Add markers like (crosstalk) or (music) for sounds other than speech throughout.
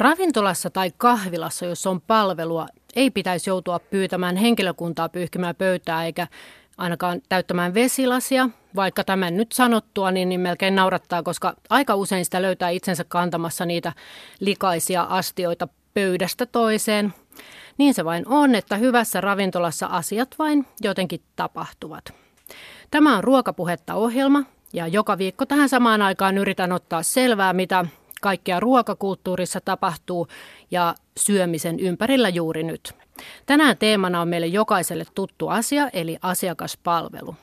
Ravintolassa tai kahvilassa, jos on palvelua, ei pitäisi joutua pyytämään henkilökuntaa pyyhkimään pöytää eikä ainakaan täyttämään vesilasia. Vaikka tämän nyt sanottua, niin, niin melkein naurattaa, koska aika usein sitä löytää itsensä kantamassa niitä likaisia astioita pöydästä toiseen. Niin se vain on, että hyvässä ravintolassa asiat vain jotenkin tapahtuvat. Tämä on Ruokapuhetta ohjelma ja joka viikko tähän samaan aikaan yritän ottaa selvää, mitä kaikkea ruokakulttuurissa tapahtuu ja syömisen ympärillä juuri nyt. Tänään teemana on meille jokaiselle tuttu asia, eli asiakaspalvelu.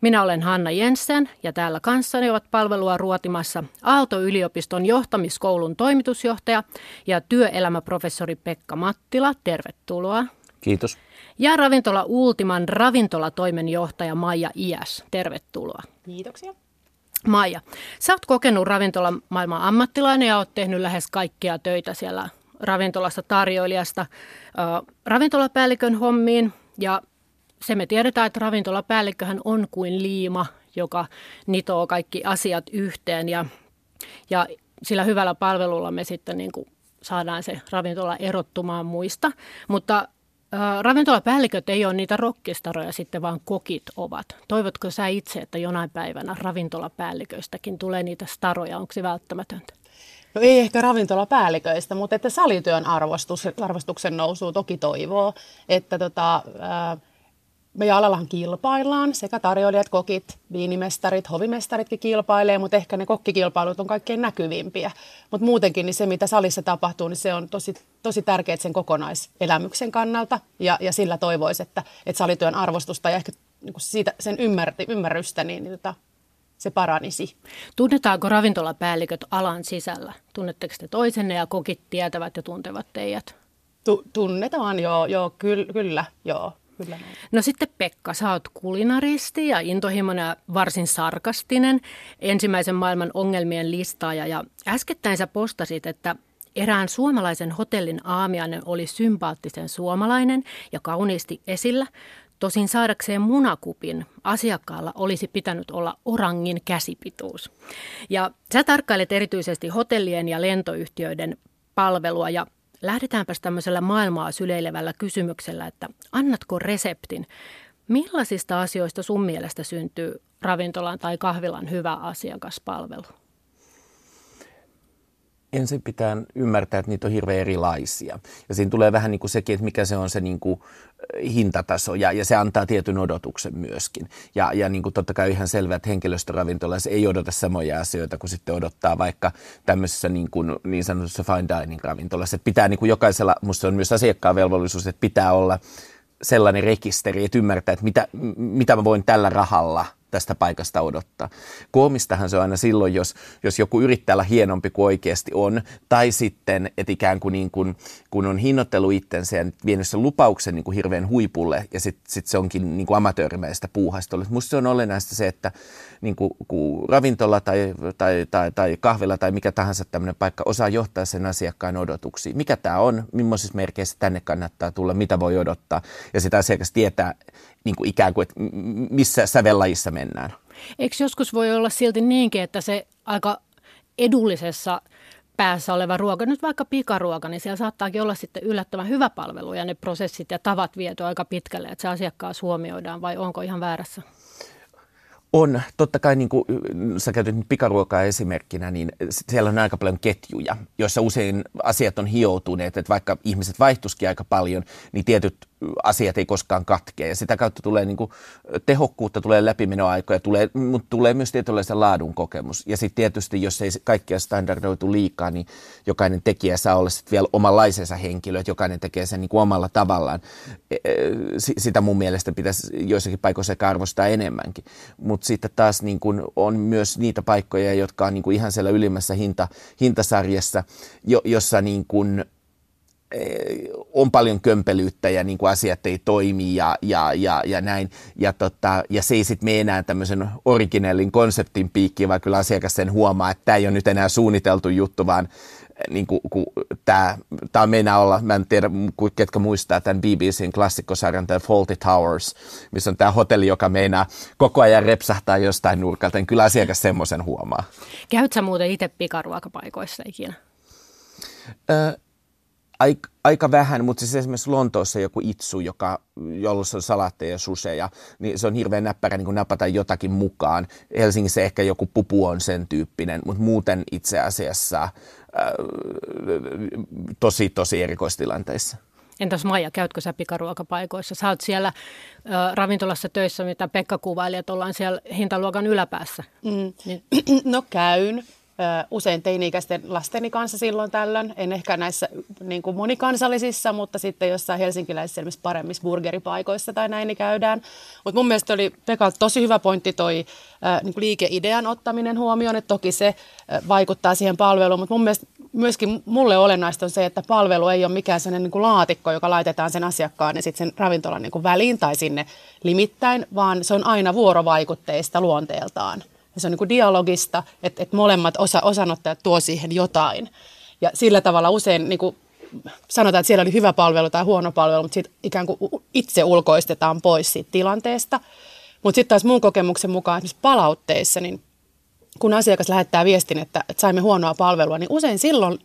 Minä olen Hanna Jensen ja täällä kanssani ovat palvelua ruotimassa Aalto-yliopiston johtamiskoulun toimitusjohtaja ja työelämäprofessori Pekka Mattila. Tervetuloa. Kiitos. Ja ravintola Ultiman ravintolatoimenjohtaja Maija Iäs. Tervetuloa. Kiitoksia. Maija, sä oot kokenut ravintolamaailman ammattilainen ja oot tehnyt lähes kaikkia töitä siellä ravintolassa tarjoilijasta ravintolapäällikön hommiin. Ja se me tiedetään, että ravintolapäällikköhän on kuin liima, joka nitoo kaikki asiat yhteen ja, ja sillä hyvällä palvelulla me sitten niin kuin saadaan se ravintola erottumaan muista. Mutta ravintolapäälliköt ei ole niitä rokkistaroja sitten, vaan kokit ovat. Toivotko sä itse, että jonain päivänä ravintolapäälliköistäkin tulee niitä staroja? Onko se välttämätöntä? No ei ehkä ravintolapäälliköistä, mutta että salityön arvostus, arvostuksen nousu toki toivoo, että tota, ää, meidän alallahan kilpaillaan, sekä tarjoilijat, kokit, viinimestarit, hovimestaritkin kilpailee, mutta ehkä ne kokkikilpailut on kaikkein näkyvimpiä. Mutta muutenkin niin se, mitä salissa tapahtuu, niin se on tosi, tosi tärkeää sen kokonaiselämyksen kannalta. Ja, ja sillä toivoisi, että, että salityön arvostusta ja ehkä niin siitä, sen ymmär, ymmärrystä, niin, niin tota, se paranisi. Tunnetaanko ravintolapäälliköt alan sisällä? Tunnetteko te toisenne ja kokit tietävät ja tuntevat teidät? Tu- tunnetaan, joo, joo kyllä, kyllä, joo. Kyllä No sitten Pekka, sä oot kulinaristi ja intohimoinen ja varsin sarkastinen, ensimmäisen maailman ongelmien listaaja ja äskettäin sä postasit, että Erään suomalaisen hotellin aamiainen oli sympaattisen suomalainen ja kauniisti esillä. Tosin saadakseen munakupin asiakkaalla olisi pitänyt olla orangin käsipituus. Ja sä tarkkailet erityisesti hotellien ja lentoyhtiöiden palvelua ja lähdetäänpäs tämmöisellä maailmaa syleilevällä kysymyksellä, että annatko reseptin? Millaisista asioista sun mielestä syntyy ravintolan tai kahvilan hyvä asiakaspalvelu? Ensin pitää ymmärtää, että niitä on hirveän erilaisia. Ja siinä tulee vähän niin kuin sekin, että mikä se on se niin kuin hintataso ja, ja se antaa tietyn odotuksen myöskin. Ja, ja niin kuin totta kai ihan selvää, että henkilöstöravintolassa ei odota samoja asioita kuin sitten odottaa vaikka tämmöisessä niin, kuin, niin sanotussa fine dining ravintolassa. Että pitää niin kuin jokaisella, musta on myös asiakkaan velvollisuus, että pitää olla sellainen rekisteri, että ymmärtää, että mitä, mitä mä voin tällä rahalla – tästä paikasta odottaa. Koomistahan se on aina silloin, jos, jos joku yrittää olla hienompi kuin oikeasti on, tai sitten, että ikään kuin, niin kuin kun on hinnoittelu itsensä ja vienyt sen lupauksen niin kuin hirveän huipulle, ja sitten sit se onkin niin kuin amatöörimäistä puuhasta. Musta se on olennaista se, että niin kuin, kun ravintola tai, tai, tai, tai kahvila tai mikä tahansa tämmöinen paikka osaa johtaa sen asiakkaan odotuksiin. Mikä tämä on, millaisissa merkeissä tänne kannattaa tulla, mitä voi odottaa, ja sitä asiakas tietää niin kuin ikään kuin, että missä sävellajissa mennään. Eikö joskus voi olla silti niinkin, että se aika edullisessa päässä oleva ruoka, nyt vaikka pikaruoka, niin siellä saattaakin olla sitten yllättävän hyvä palvelu ja ne prosessit ja tavat viety aika pitkälle, että se asiakkaas huomioidaan vai onko ihan väärässä? On, totta kai niin kuin sä käytit pikaruokaa esimerkkinä, niin siellä on aika paljon ketjuja, joissa usein asiat on hioutuneet, että vaikka ihmiset vaihtuisikin aika paljon, niin tietyt asiat ei koskaan katkea. Ja sitä kautta tulee niin kuin, tehokkuutta, tulee läpimenoaikoja, tulee, mutta tulee myös tietynlaisen laadun kokemus. Ja sitten tietysti, jos ei kaikkea standardoitu liikaa, niin jokainen tekijä saa olla sitten vielä omanlaisensa henkilö, että jokainen tekee sen niin kuin omalla tavallaan. E, e, sitä mun mielestä pitäisi joissakin paikoissa arvostaa enemmänkin. Mutta sitten taas niin kuin on myös niitä paikkoja, jotka on niin kuin ihan siellä ylimmässä hinta, hintasarjassa, jo, jossa niin kuin, on paljon kömpelyyttä ja niin kuin asiat ei toimi ja, ja, ja, ja näin. Ja, tota, ja se ei sitten mene enää tämmöisen originellin konseptin piikkiin, vaan kyllä asiakas sen huomaa, että tämä ei ole nyt enää suunniteltu juttu, vaan niin kuin, kun tämä, tämä meinaa olla, mä en tiedä ketkä muistaa tämän BBCn klassikkosarjan, tämä Faulty Towers, missä on tämä hotelli, joka meinaa koko ajan repsahtaa jostain nurkalta, niin kyllä asiakas semmoisen huomaa. Käytkö muuten itse pikaruokapaikoissa ikinä? Aika, aika vähän, mutta siis esimerkiksi Lontoossa joku itsu, joka, jolla on salaatteja ja suseja, niin se on hirveän näppärä niin napata jotakin mukaan. Helsingissä ehkä joku pupu on sen tyyppinen, mutta muuten itse asiassa äh, tosi, tosi erikoistilanteissa. Entäs Maija, käytkö sä pikaruokapaikoissa? Sä oot siellä ö, ravintolassa töissä, mitä Pekka kuvaili, että ollaan siellä hintaluokan yläpäässä. Mm. Niin. (clears throat) No käyn usein teini-ikäisten lasteni kanssa silloin tällöin. En ehkä näissä niin kuin monikansallisissa, mutta sitten jossain helsinkiläisissä esimerkiksi paremmissa burgeripaikoissa tai näin niin käydään. Mutta mun mielestä oli Pekka tosi hyvä pointti toi niin kuin liikeidean ottaminen huomioon, että toki se vaikuttaa siihen palveluun, mutta mun mielestä myöskin mulle olennaista on se, että palvelu ei ole mikään sellainen niin kuin laatikko, joka laitetaan sen asiakkaan ja sitten sen ravintolan niin kuin väliin tai sinne limittäin, vaan se on aina vuorovaikutteista luonteeltaan. Se on niin dialogista, että, että molemmat osa, osanottajat tuo siihen jotain. Ja sillä tavalla usein niin kuin sanotaan, että siellä oli hyvä palvelu tai huono palvelu, mutta sitten ikään kuin itse ulkoistetaan pois siitä tilanteesta. Mutta sitten taas mun kokemuksen mukaan esimerkiksi palautteissa, niin kun asiakas lähettää viestin, että, että saimme huonoa palvelua, niin usein silloin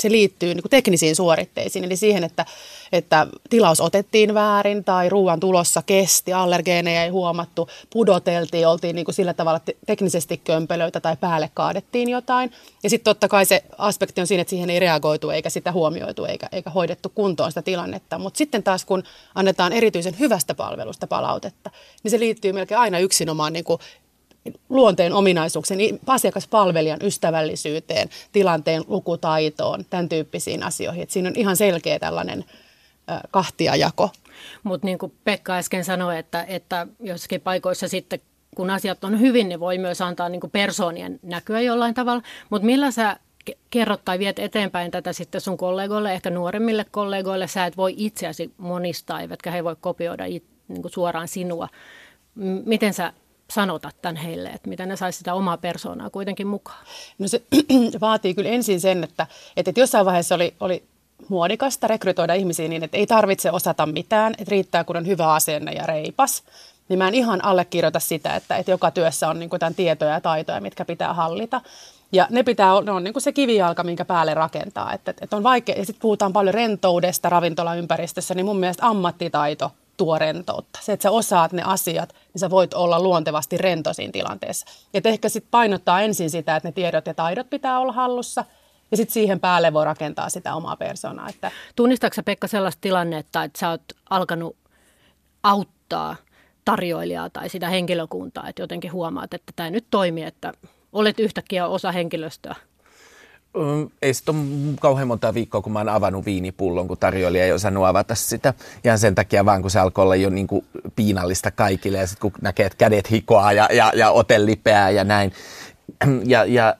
se liittyy niin kuin teknisiin suoritteisiin, eli siihen, että, että tilaus otettiin väärin tai ruoan tulossa kesti, allergeeneja ei huomattu, pudoteltiin, oltiin niin kuin sillä tavalla teknisesti kömpelöitä tai päälle kaadettiin jotain. Ja sitten totta kai se aspekti on siinä, että siihen ei reagoitu eikä sitä huomioitu eikä, eikä hoidettu kuntoon sitä tilannetta. Mutta sitten taas kun annetaan erityisen hyvästä palvelusta palautetta, niin se liittyy melkein aina yksinomaan niin kuin luonteen ominaisuuksien, niin asiakaspalvelijan ystävällisyyteen, tilanteen lukutaitoon, tämän tyyppisiin asioihin. Että siinä on ihan selkeä tällainen kahtiajako. Mutta niin kuin Pekka äsken sanoi, että, että jossakin paikoissa sitten kun asiat on hyvin, niin voi myös antaa niin kuin persoonien näkyä jollain tavalla. Mutta millä sä kerrot tai viet eteenpäin tätä sitten sun kollegoille, ehkä nuoremmille kollegoille, sä et voi itseäsi monistaa, eivätkä he voi kopioida it, niin kuin suoraan sinua. Miten sä sanotat tämän heille, että miten ne saisi sitä omaa persoonaa kuitenkin mukaan? No se (clears throat) vaatii kyllä ensin sen, että, että jossain vaiheessa oli, oli muodikasta rekrytoida ihmisiä niin, että ei tarvitse osata mitään, että riittää kun on hyvä asenne ja reipas. Niin mä en ihan allekirjoita sitä, että, että joka työssä on niin kuin tietoja ja taitoja, mitkä pitää hallita. Ja ne, pitää, ne on niin kuin se kivijalka, minkä päälle rakentaa. Että, että on vaikea, ja sitten puhutaan paljon rentoudesta ravintolaympäristössä, niin mun mielestä ammattitaito tuo rentoutta. Se, että sä osaat ne asiat, niin sä voit olla luontevasti rento siinä tilanteessa. Et ehkä sitten painottaa ensin sitä, että ne tiedot ja taidot pitää olla hallussa, ja sitten siihen päälle voi rakentaa sitä omaa persoonaa. Että... Tunnistatko Pekka sellaista tilannetta, että sä oot alkanut auttaa tarjoilijaa tai sitä henkilökuntaa, että jotenkin huomaat, että tämä nyt toimii, että olet yhtäkkiä osa henkilöstöä? Ei sitten ole kauhean monta viikkoa, kun mä oon avannut viinipullon, kun tarjoilija ei osannut avata sitä. Ja sen takia vaan, kun se alkoi olla jo niin kuin piinallista kaikille. Ja sitten kun näkee, että kädet hikoaa ja, ja, ja ote lipeää ja näin. (clears throat) Ja, ja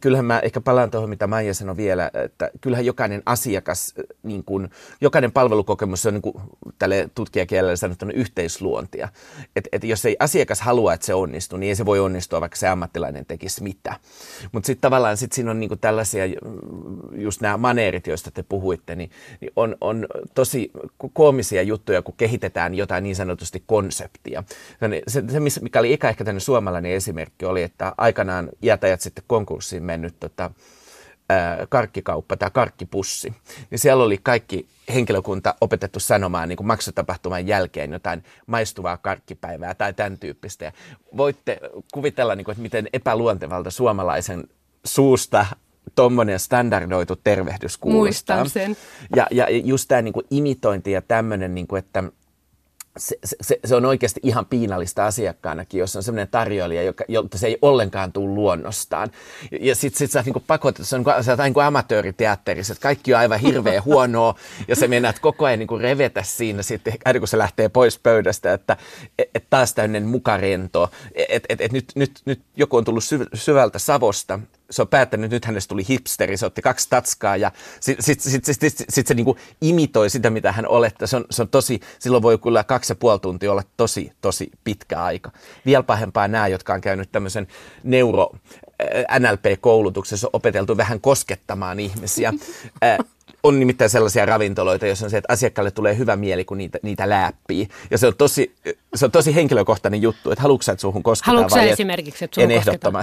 kyllähän mä ehkä palaan tuohon, mitä Maija sanoi vielä, että kyllähän jokainen asiakas, niin kuin, jokainen palvelukokemus on niin tälle tutkijakielellä sanottuna yhteisluontia. Että et jos ei asiakas halua, että se onnistuu, niin ei se voi onnistua, vaikka se ammattilainen tekisi mitä. Mutta sitten tavallaan sit siinä on niin tällaisia, just nämä maneerit, joista te puhuitte, niin, niin on, on tosi koomisia juttuja, kun kehitetään jotain niin sanotusti konseptia. Se, se mikä oli eka ehkä tänne suomalainen esimerkki, oli, että aikanaan jätäjät sitten konkurssi konkurssiin mennyt tota, karkkikauppa tai karkkipussi, niin siellä oli kaikki henkilökunta opetettu sanomaan niin kuin maksutapahtuman jälkeen jotain maistuvaa karkkipäivää tai tämän tyyppistä. Ja voitte kuvitella, niin kuin, että miten epäluontevalta suomalaisen suusta tuommoinen standardoitu tervehdys kuulostaa. Muistan sen. Ja, ja just tämä niin imitointi ja tämmöinen, niin kuin, että se, se, se on oikeasti ihan piinallista asiakkaanakin, jos on sellainen tarjoilija, joka, jolta se ei ollenkaan tule luonnostaan. Ja, ja sitten sit sä oot niinku pakotettu, se on niinku, sä oot niin kuin amatööriteatterissa, että kaikki on aivan hirveän (laughs) huonoa, ja se meinaat koko ajan niinku revetä siinä sitten, aina kun se lähtee pois pöydästä, että et, et taas täynnä mukarento, että et, et nyt, nyt, nyt joku on tullut syvältä Savosta, se on päättänyt, että nyt hänestä tuli hipsteri, se otti kaksi tatskaa ja sitten sit, sit, sit, sit, sit se niinku imitoi sitä, mitä hän olettaa. Se on, se on tosi, silloin voi kyllä kaksi ja puoli tuntia olla tosi, tosi pitkä aika. Vielä pahempaa nämä, jotka on käynyt tämmöisen neuro, NLP-koulutuksessa opeteltu vähän koskettamaan ihmisiä. on nimittäin sellaisia ravintoloita, joissa on se, että asiakkaalle tulee hyvä mieli, kun niitä, niitä läppii. Ja se on tosi, se on tosi henkilökohtainen juttu, että haluatko että suuhun kosketaan Haluatko vai et? esimerkiksi, että suuhun En kosketaan?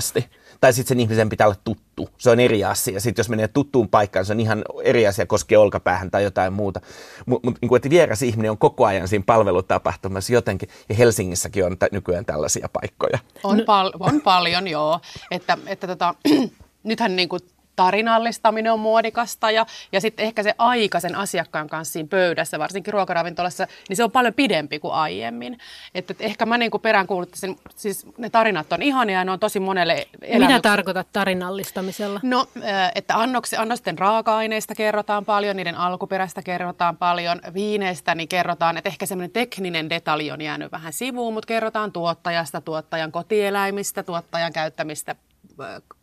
Tai sitten sen ihmisen pitää olla tuttu. Se on eri asia. Sitten jos menee tuttuun paikkaan, se on ihan eri asia, koskee olkapäähän tai jotain muuta. Mutta mut, niin että vieras ihminen on koko ajan siinä palvelutapahtumassa jotenkin. Ja Helsingissäkin on t- nykyään tällaisia paikkoja. On, pal- on paljon, joo. Että, että tota, (clears throat) nythän niin kuin tarinallistaminen on muodikasta ja, ja sitten ehkä se aika sen asiakkaan kanssa siinä pöydässä, varsinkin ruokaravintolassa, niin se on paljon pidempi kuin aiemmin. Että et ehkä mä niin kuin peräänkuuluttaisin, siis ne tarinat on ihania ja ne on tosi monelle Mitä elämyks- tarkoitat tarinallistamisella? No, että annokse, annosten raaka-aineista kerrotaan paljon, niiden alkuperäistä kerrotaan paljon, viineistä niin kerrotaan, että ehkä semmoinen tekninen detalji on jäänyt vähän sivuun, mutta kerrotaan tuottajasta, tuottajan kotieläimistä, tuottajan käyttämistä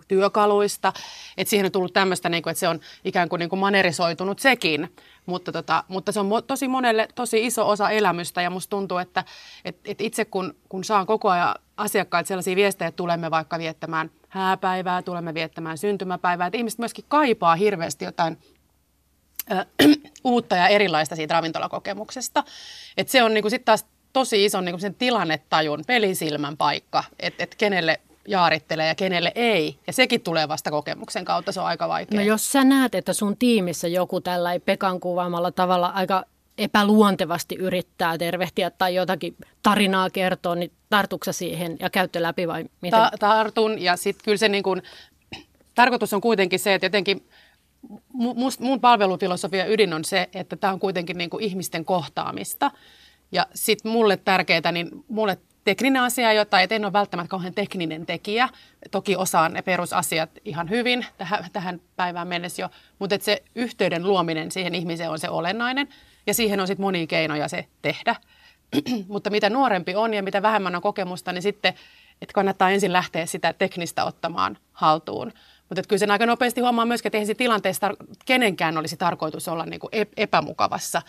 työkaluista. Että siihen on tullut tämmöistä, niin kuin, että se on ikään kuin, niin kuin manerisoitunut sekin, mutta, tota, mutta se on tosi monelle tosi iso osa elämystä ja musta tuntuu, että et, et itse kun, kun saan koko ajan asiakkailta sellaisia viestejä, että tulemme vaikka viettämään hääpäivää, tulemme viettämään syntymäpäivää, että ihmiset myöskin kaipaa hirveästi jotain (clears throat) uutta ja erilaista siitä ravintolakokemuksesta. Et se on niinku sit taas tosi iso niinku sen tilannetajun, pelisilmän paikka, että et kenelle jaarittelee ja kenelle ei. Ja sekin tulee vasta kokemuksen kautta, se on aika vaikea. No jos sä näet, että sun tiimissä joku tällä Pekan kuvaamalla tavalla aika epäluontevasti yrittää tervehtiä tai jotakin tarinaa kertoa, niin tartuksa siihen ja käytte läpi vai miten? Ta- tartun ja sitten kyllä se niin kun, (clears throat) tarkoitus on kuitenkin se, että jotenkin mu- must, mun palvelufilosofia ydin on se, että tämä on kuitenkin niin kuin ihmisten kohtaamista. Ja sitten mulle tärkeää, niin mulle tekninen asia, jota et en ole välttämättä kauhean tekninen tekijä. Toki osaan ne perusasiat ihan hyvin tähän, tähän päivään mennessä jo, mutta se yhteyden luominen siihen ihmiseen on se olennainen. Ja siihen on sitten monia keinoja se tehdä. (clears throat) mutta mitä nuorempi on ja mitä vähemmän on kokemusta, niin sitten että kannattaa ensin lähteä sitä teknistä ottamaan haltuun. Mutta kyllä sen aika nopeasti huomaa myöskin, että eihän siinä tilanteessa kenenkään olisi tarkoitus olla niin kuin ep- epämukavassa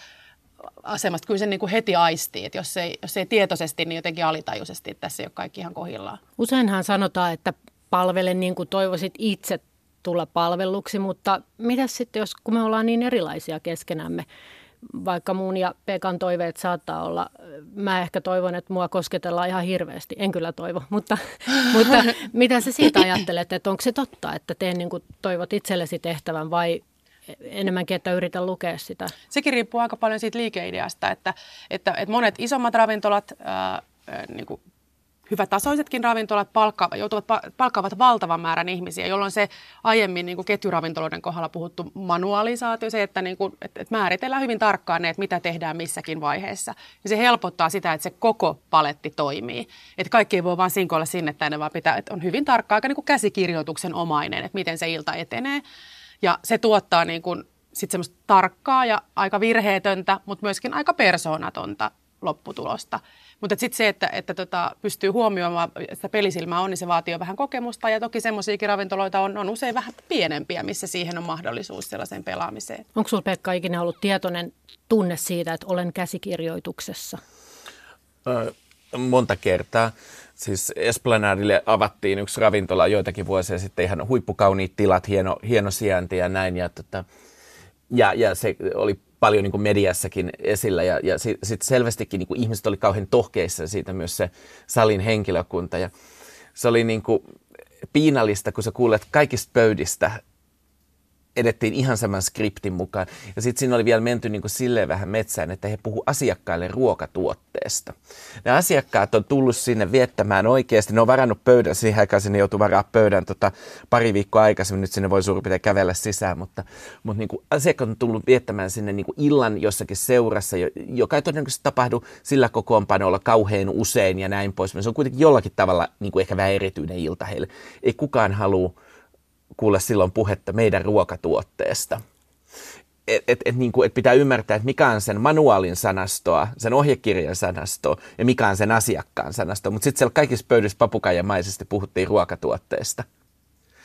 asemasta. Kyllä sen niin kuin heti aistii, että jos ei, jos ei tietoisesti, niin jotenkin alitajuisesti, että tässä ei ole kaikki ihan kohillaan. Useinhan sanotaan, että palvele niin kuin toivoisit itse tulla palvelluksi, mutta mitä sitten, jos kun me ollaan niin erilaisia keskenämme, vaikka mun ja Pekan toiveet saattaa olla, mä ehkä toivon, että mua kosketellaan ihan hirveästi. En kyllä toivo, (laughs) mutta, mutta mitä sä siitä ajattelet, että onko se totta, että teen niin kuin toivot itsellesi tehtävän vai enemmänkin, että yritän lukea sitä? Sekin riippuu aika paljon siitä liikeideasta, että, että, että monet isommat ravintolat, ää, niin kuin hyvätasoisetkin ravintolat palkka, joutuvat, palkkaavat valtavan määrän ihmisiä, jolloin se aiemmin niin kuin ketjuravintoloiden kohdalla puhuttu manualisaatio, se, että, niin kuin, että, että määritellään hyvin tarkkaan ne, että mitä tehdään missäkin vaiheessa. Ja se helpottaa sitä, että se koko paletti toimii. Että kaikki ei voi vaan sinkoilla sinne tänne, vaan pitää, että on hyvin tarkkaa, aika niin kuin käsikirjoituksen omainen, että miten se ilta etenee. Ja se tuottaa niin kuin sit semmoista tarkkaa ja aika virheetöntä, mutta myöskin aika persoonatonta lopputulosta. Mutta sitten se, että, että tota, pystyy huomioimaan, että pelisilmää on, niin se vaatii jo vähän kokemusta. Ja toki semmoisiakin ravintoloita on, on usein vähän pienempiä, missä siihen on mahdollisuus sellaiseen pelaamiseen. Onko sinulla Pekka ikinä ollut tietoinen tunne siitä, että olen käsikirjoituksessa? Ö, monta kertaa. Siis Esplanadille avattiin yksi ravintola joitakin vuosia sitten, ihan huippukauniit tilat, hieno, hieno sijainti ja näin. Ja, tota, ja, ja se oli paljon niin kuin mediassakin esillä ja, ja sitten sit selvästikin niin kuin ihmiset oli kauhean tohkeissa siitä myös se salin henkilökunta. Ja se oli niin kuin piinallista, kun sä kuulet kaikista pöydistä edettiin ihan saman skriptin mukaan. Ja sitten siinä oli vielä menty niin kuin silleen vähän metsään, että he puhu asiakkaille ruokatuotteesta. Ne asiakkaat on tullut sinne viettämään oikeasti. Ne on varannut pöydän, siihen aikaan sinne joutui varaa pöydän tota, pari viikkoa aikaisemmin. Nyt sinne voi suurin piirtein kävellä sisään, mutta, mutta niin kuin asiakkaat on tullut viettämään sinne niin kuin illan jossakin seurassa, joka ei todennäköisesti tapahdu sillä kokoonpanolla kauhean usein ja näin pois. Se on kuitenkin jollakin tavalla niin kuin ehkä vähän erityinen ilta heille. Ei kukaan halua kuulla silloin puhetta meidän ruokatuotteesta. Et, et, et, niin kuin, et pitää ymmärtää, että mikä on sen manuaalin sanastoa, sen ohjekirjan sanastoa ja mikä on sen asiakkaan sanasto. Mutta sitten siellä kaikissa pöydissä papukaijamaisesti puhuttiin ruokatuotteesta.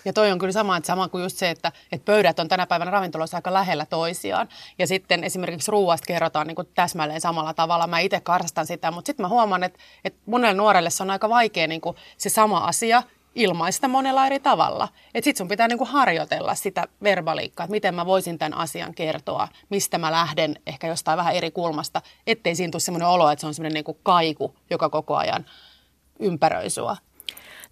Ja toi on kyllä sama, että sama kuin just se, että, että pöydät on tänä päivänä ravintoloissa aika lähellä toisiaan. Ja sitten esimerkiksi ruuasta kerrotaan niin kuin täsmälleen samalla tavalla. Mä itse karsastan sitä, mutta sitten mä huomaan, että, että monelle nuorelle se on aika vaikea niin kuin se sama asia ilmaista monella eri tavalla. Että sit sun pitää niinku harjoitella sitä verbaliikkaa, että miten mä voisin tämän asian kertoa, mistä mä lähden ehkä jostain vähän eri kulmasta, ettei siinä tule semmoinen olo, että se on semmoinen niinku kaiku, joka koko ajan ympäröi sua.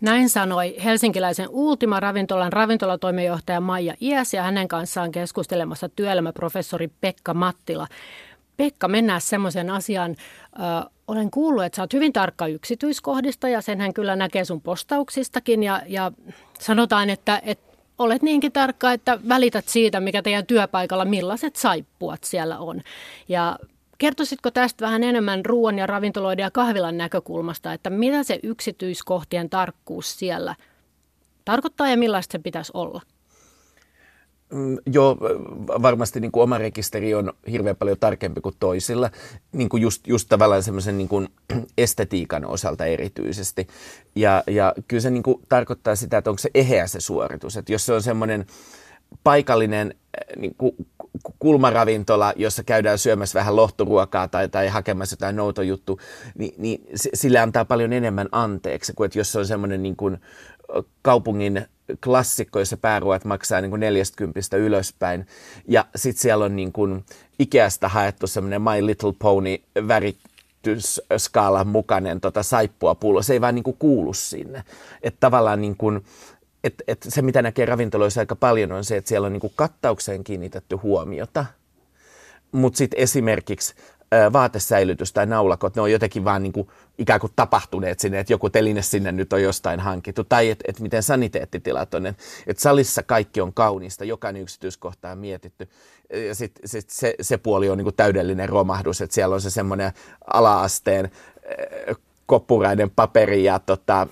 Näin sanoi helsinkiläisen Ultima-ravintolan ravintolatoimijohtaja Maija Iäs ja hänen kanssaan keskustelemassa työelämäprofessori Pekka Mattila. Pekka, mennään semmoisen asian. Ö, olen kuullut, että sä oot hyvin tarkka yksityiskohdista ja senhän kyllä näkee sun postauksistakin ja, ja sanotaan, että, että olet niinkin tarkka, että välität siitä, mikä teidän työpaikalla, millaiset saippuat siellä on. Ja kertoisitko tästä vähän enemmän ruoan ja ravintoloiden ja kahvilan näkökulmasta, että mitä se yksityiskohtien tarkkuus siellä tarkoittaa ja millaista se pitäisi olla? Mm, joo, varmasti niin kuin oma rekisteri on hirveän paljon tarkempi kuin toisilla, niin kuin just, just tavallaan semmoisen niin kuin (clears throat) estetiikan osalta erityisesti. Ja, ja kyllä se niin kuin tarkoittaa sitä, että onko se eheä se suoritus. Että jos se on semmoinen paikallinen niin kuin kulmaravintola, jossa käydään syömässä vähän lohturuokaa tai, tai hakemassa jotain noutojuttu, niin, niin sille antaa paljon enemmän anteeksi kuin että jos se on semmoinen niin kuin kaupungin klassikko, jossa pääruoat maksaa niin kuin 40 ylöspäin. Ja sitten siellä on niin kuin Ikeasta haettu semmoinen My Little Pony väritysskaalan mukainen tota saippua pullo. Se ei vaan niin kuin kuulu sinne. Että tavallaan niin kuin, et, et se, mitä näkee ravintoloissa aika paljon, on se, että siellä on niin kuin kattaukseen kiinnitetty huomiota. Mutta sitten esimerkiksi vaatesäilytys tai naulakot, ne on jotenkin vaan niin kuin ikään kuin tapahtuneet sinne, että joku teline sinne nyt on jostain hankittu, tai että et miten saniteettitilat on, että et salissa kaikki on kaunista, jokainen yksityiskohta on mietitty, ja sitten sit se, se puoli on niin kuin täydellinen romahdus, että siellä on se semmoinen ala-asteen koppuraiden paperi ja tota,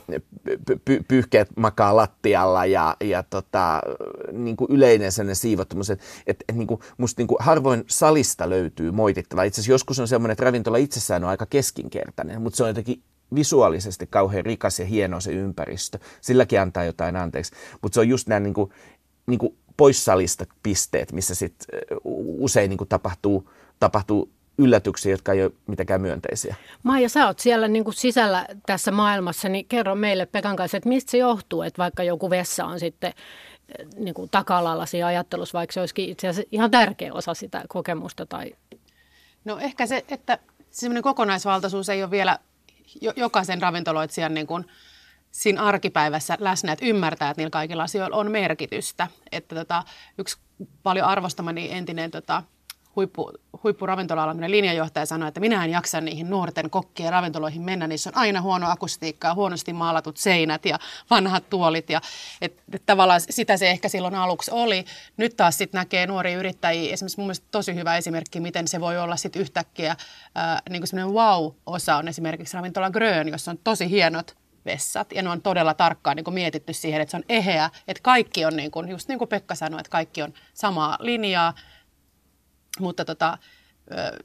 py, pyyhkeet makaa lattialla ja, ja tota, niin kuin yleinen sellainen siivottomuus, että et, et, niin kuin, musta niin kuin harvoin salista löytyy moitittava. Itse asiassa joskus on semmoinen, että ravintola itsessään on aika keskinkertainen, mutta se on jotenkin visuaalisesti kauhean rikas ja hieno se ympäristö. Silläkin antaa jotain anteeksi, mutta se on just nämä niin kuin, niin kuin poissalista pisteet, missä sit usein niin kuin tapahtuu, tapahtuu yllätyksiä, jotka ei ole mitenkään myönteisiä. Maija, sä oot siellä niin kuin sisällä tässä maailmassa, niin kerro meille Pekan kanssa, että mistä se johtuu, että vaikka joku vessa on sitten eh, niin kuin taka-alalla siinä ajattelussa, vaikka se olisikin itse asiassa ihan tärkeä osa sitä kokemusta. Tai... No ehkä se, että semmoinen kokonaisvaltaisuus ei ole vielä jokaisen ravintoloitsijan niin kuin siinä arkipäivässä läsnä, että ymmärtää, että niillä kaikilla asioilla on merkitystä. Että tota, yksi paljon arvostamani entinen tota, huippu, huippuravintola-alan linjanjohtaja sanoi, että minä en jaksa niihin nuorten kokkien ravintoloihin mennä. Niissä on aina huono akustiikka, huonosti maalatut seinät ja vanhat tuolit. Ja, et, et tavallaan sitä se ehkä silloin aluksi oli. Nyt taas sitten näkee nuoria yrittäjiä. Esimerkiksi mun mielestä tosi hyvä esimerkki, miten se voi olla sitten yhtäkkiä äh, niin kuin wow-osa on esimerkiksi ravintola Grön, jossa on tosi hienot vessat. Ja ne on todella tarkkaan niin kuin mietitty siihen, että se on eheä, että kaikki on, niin kuin, just niin kuin Pekka sanoi, että kaikki on samaa linjaa mutta tota,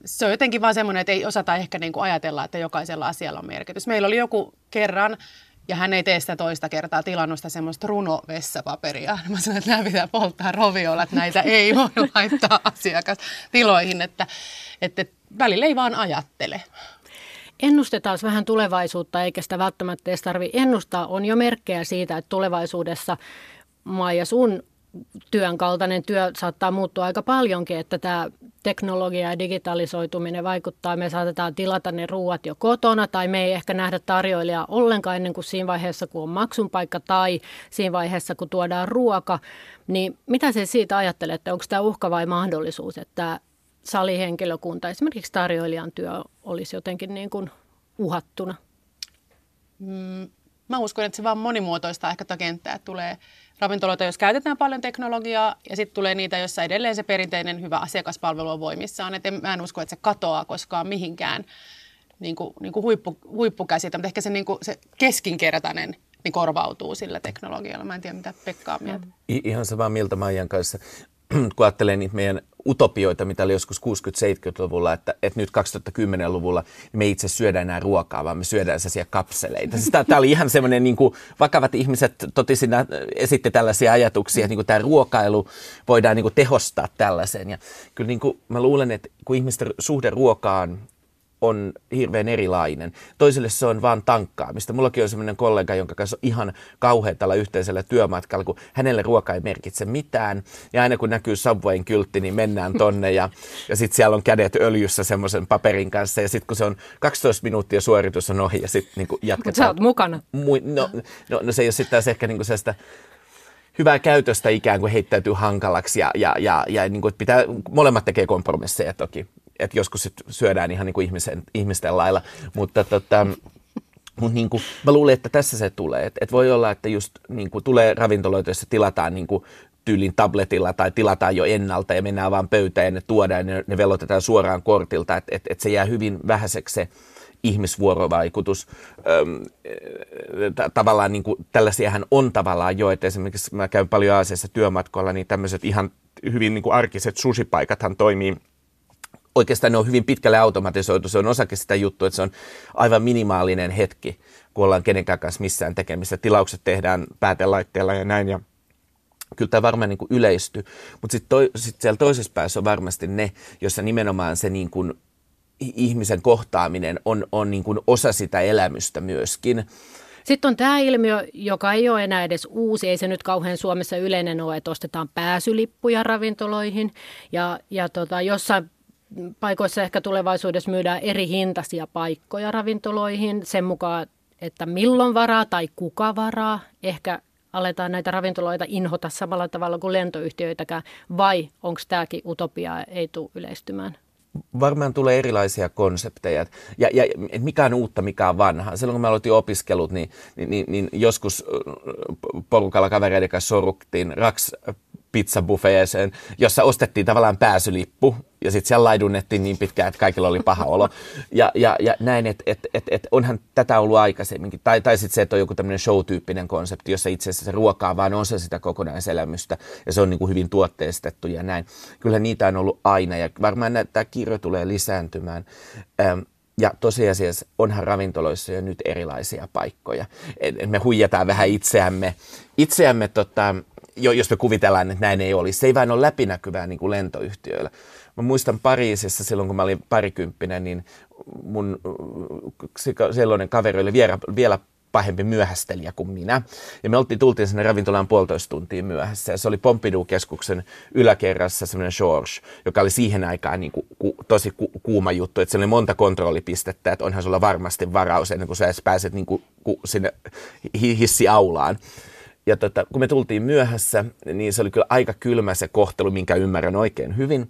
se on jotenkin vaan semmoinen, että ei osata ehkä niin kuin ajatella, että jokaisella asialla on merkitys. Meillä oli joku kerran, ja hän ei tee sitä toista kertaa tilannut sitä semmoista runovessapaperia. (laughs) Mä sanoin, että nämä pitää polttaa roviolla, että näitä ei voi (laughs) laittaa asiakastiloihin, että, että välillä ei vaan ajattele. Ennustetaan vähän tulevaisuutta, eikä sitä välttämättä edes tarvitse ennustaa. On jo merkkejä siitä, että tulevaisuudessa Maija sun työn kaltainen työ saattaa muuttua aika paljonkin, että tämä teknologia ja digitalisoituminen vaikuttaa. Me saatetaan tilata ne ruuat jo kotona tai me ei ehkä nähdä tarjoilijaa ollenkaan ennen kuin siinä vaiheessa, kun on maksun paikka tai siinä vaiheessa, kun tuodaan ruoka. Niin mitä se siitä ajattelee, että onko tämä uhka vai mahdollisuus, että salihenkilökunta, esimerkiksi tarjoilijan työ olisi jotenkin niin kuin uhattuna? Mm, mä uskon, että se vaan monimuotoista ehkä tätä kenttää. Tulee ravintoloita, jos käytetään paljon teknologiaa, ja sitten tulee niitä, joissa edelleen se perinteinen hyvä asiakaspalvelu on voimissaan. Et en, mä en usko, että se katoaa koskaan mihinkään niin kuin, niin kuin huippu, huippukäsitä, mutta ehkä se, niin kuin, se keskinkertainen niin korvautuu sillä teknologialla. Mä en tiedä, mitä Pekka on mieltä. Ihan samaa mieltä Maijan kanssa. (clears throat) kun ajattelee niitä meidän utopioita, mitä oli joskus 60-70-luvulla, että, että nyt 2010-luvulla me itse syödään enää ruokaa, vaan me syödään sellaisia kapseleita. Siis tämä oli ihan semmoinen, niin kuin, vakavat ihmiset totisin, esitti tällaisia ajatuksia, että niin kuin tämä ruokailu voidaan niin kuin tehostaa tällaiseen. Ja kyllä niin kuin, mä luulen, että kun ihmisten suhde ruokaan on hirveän erilainen. Toisille se on vaan tankkaamista. Mullakin on sellainen kollega, jonka kanssa on ihan kauhean tällä yhteisellä työmatkalla, kun hänelle ruoka ei merkitse mitään. Ja aina kun näkyy Subwayn kyltti, niin mennään tonne ja, (laughs) ja sitten siellä on kädet öljyssä semmoisen paperin kanssa. Ja sitten kun se on 12 minuuttia suoritus on ohi ja sitten niin jatketaan. Mutta sä oot mukana. Mui, no, no, no, se ei ole sitten taas ehkä niin kuin sellaista hyvää käytöstä ikään kuin heittäytyy hankalaksi ja, ja, ja, ja niin kuin pitää, molemmat tekee kompromisseja toki että joskus sit syödään ihan niin kuin ihmisen, ihmisten lailla. Mutta tota, mut niin kuin, mä luulen, että tässä se tulee. Että et voi olla, että just niin kuin, tulee ravintoloita, joissa tilataan niin kuin, tyylin tabletilla tai tilataan jo ennalta ja mennään vaan pöytään ja ne tuodaan ja ne, ne velotetaan suoraan kortilta. Että et, et se jää hyvin vähäiseksi se ihmisvuorovaikutus. Tavallaan niin kuin, tällaisiahan on tavallaan jo, että esimerkiksi mä käyn paljon Aasiassa työmatkoilla, niin tämmöiset ihan hyvin niin kuin arkiset susipaikathan toimii oikeastaan ne on hyvin pitkälle automatisoitu. Se on osakin sitä juttua, että se on aivan minimaalinen hetki, kun ollaan kenenkään kanssa missään tekemistä. Tilaukset tehdään päätelaitteella ja näin. Ja kyllä tämä varmaan niin yleistyy. Mutta sitten sit siellä toisessa päässä on varmasti ne, jossa nimenomaan se niin kuin ihmisen kohtaaminen on, on niin kuin osa sitä elämystä myöskin. Sitten on tämä ilmiö, joka ei ole enää edes uusi, ei se nyt kauhean Suomessa yleinen ole, että ostetaan pääsylippuja ravintoloihin. Ja, ja tota, jossain paikoissa ehkä tulevaisuudessa myydään eri hintaisia paikkoja ravintoloihin sen mukaan, että milloin varaa tai kuka varaa. Ehkä aletaan näitä ravintoloita inhota samalla tavalla kuin lentoyhtiöitäkään, vai onko tämäkin utopia ei tule yleistymään? Varmaan tulee erilaisia konsepteja. Ja, ja mikä on uutta, mikä on vanhaa. Silloin kun mä aloitin opiskelut, niin, niin, niin, niin joskus porukalla kavereiden kanssa sorruttiin raks pizzabuffeeseen, jossa ostettiin tavallaan pääsylippu ja sitten siellä laidunnettiin niin pitkään, että kaikilla oli paha olo. Ja, ja, ja näin, että et, et, et onhan tätä ollut aikaisemminkin. Tai, tai sitten se, että on joku tämmöinen show-tyyppinen konsepti, jossa itse asiassa ruokaa vaan on se sitä kokonaiselämystä ja se on niin kuin hyvin tuotteistettu ja näin. Kyllä niitä on ollut aina ja varmaan tämä kirjo tulee lisääntymään. Ähm, ja tosiasiassa onhan ravintoloissa jo nyt erilaisia paikkoja. Me huijataan vähän itseämme, itseämme tota, jos me kuvitellaan, että näin ei olisi. Se ei vain ole läpinäkyvää niin kuin lentoyhtiöillä. Mä muistan Pariisissa silloin, kun mä olin parikymppinen, niin mun sellainen kaveri oli vielä, vielä pahempi myöhästelijä kuin minä. Ja me oltiin, tultiin sinne ravintolaan puolitoista tuntia myöhässä. Ja se oli Pompidou-keskuksen yläkerrassa semmoinen George, joka oli siihen aikaan niin kuin, ku, tosi ku, kuuma juttu. Että siellä oli monta kontrollipistettä, että onhan sulla varmasti varaus ennen kuin sä edes pääset niin kuin, ku, sinne hissiaulaan ja tota, kun me tultiin myöhässä, niin se oli kyllä aika kylmä se kohtelu, minkä ymmärrän oikein hyvin.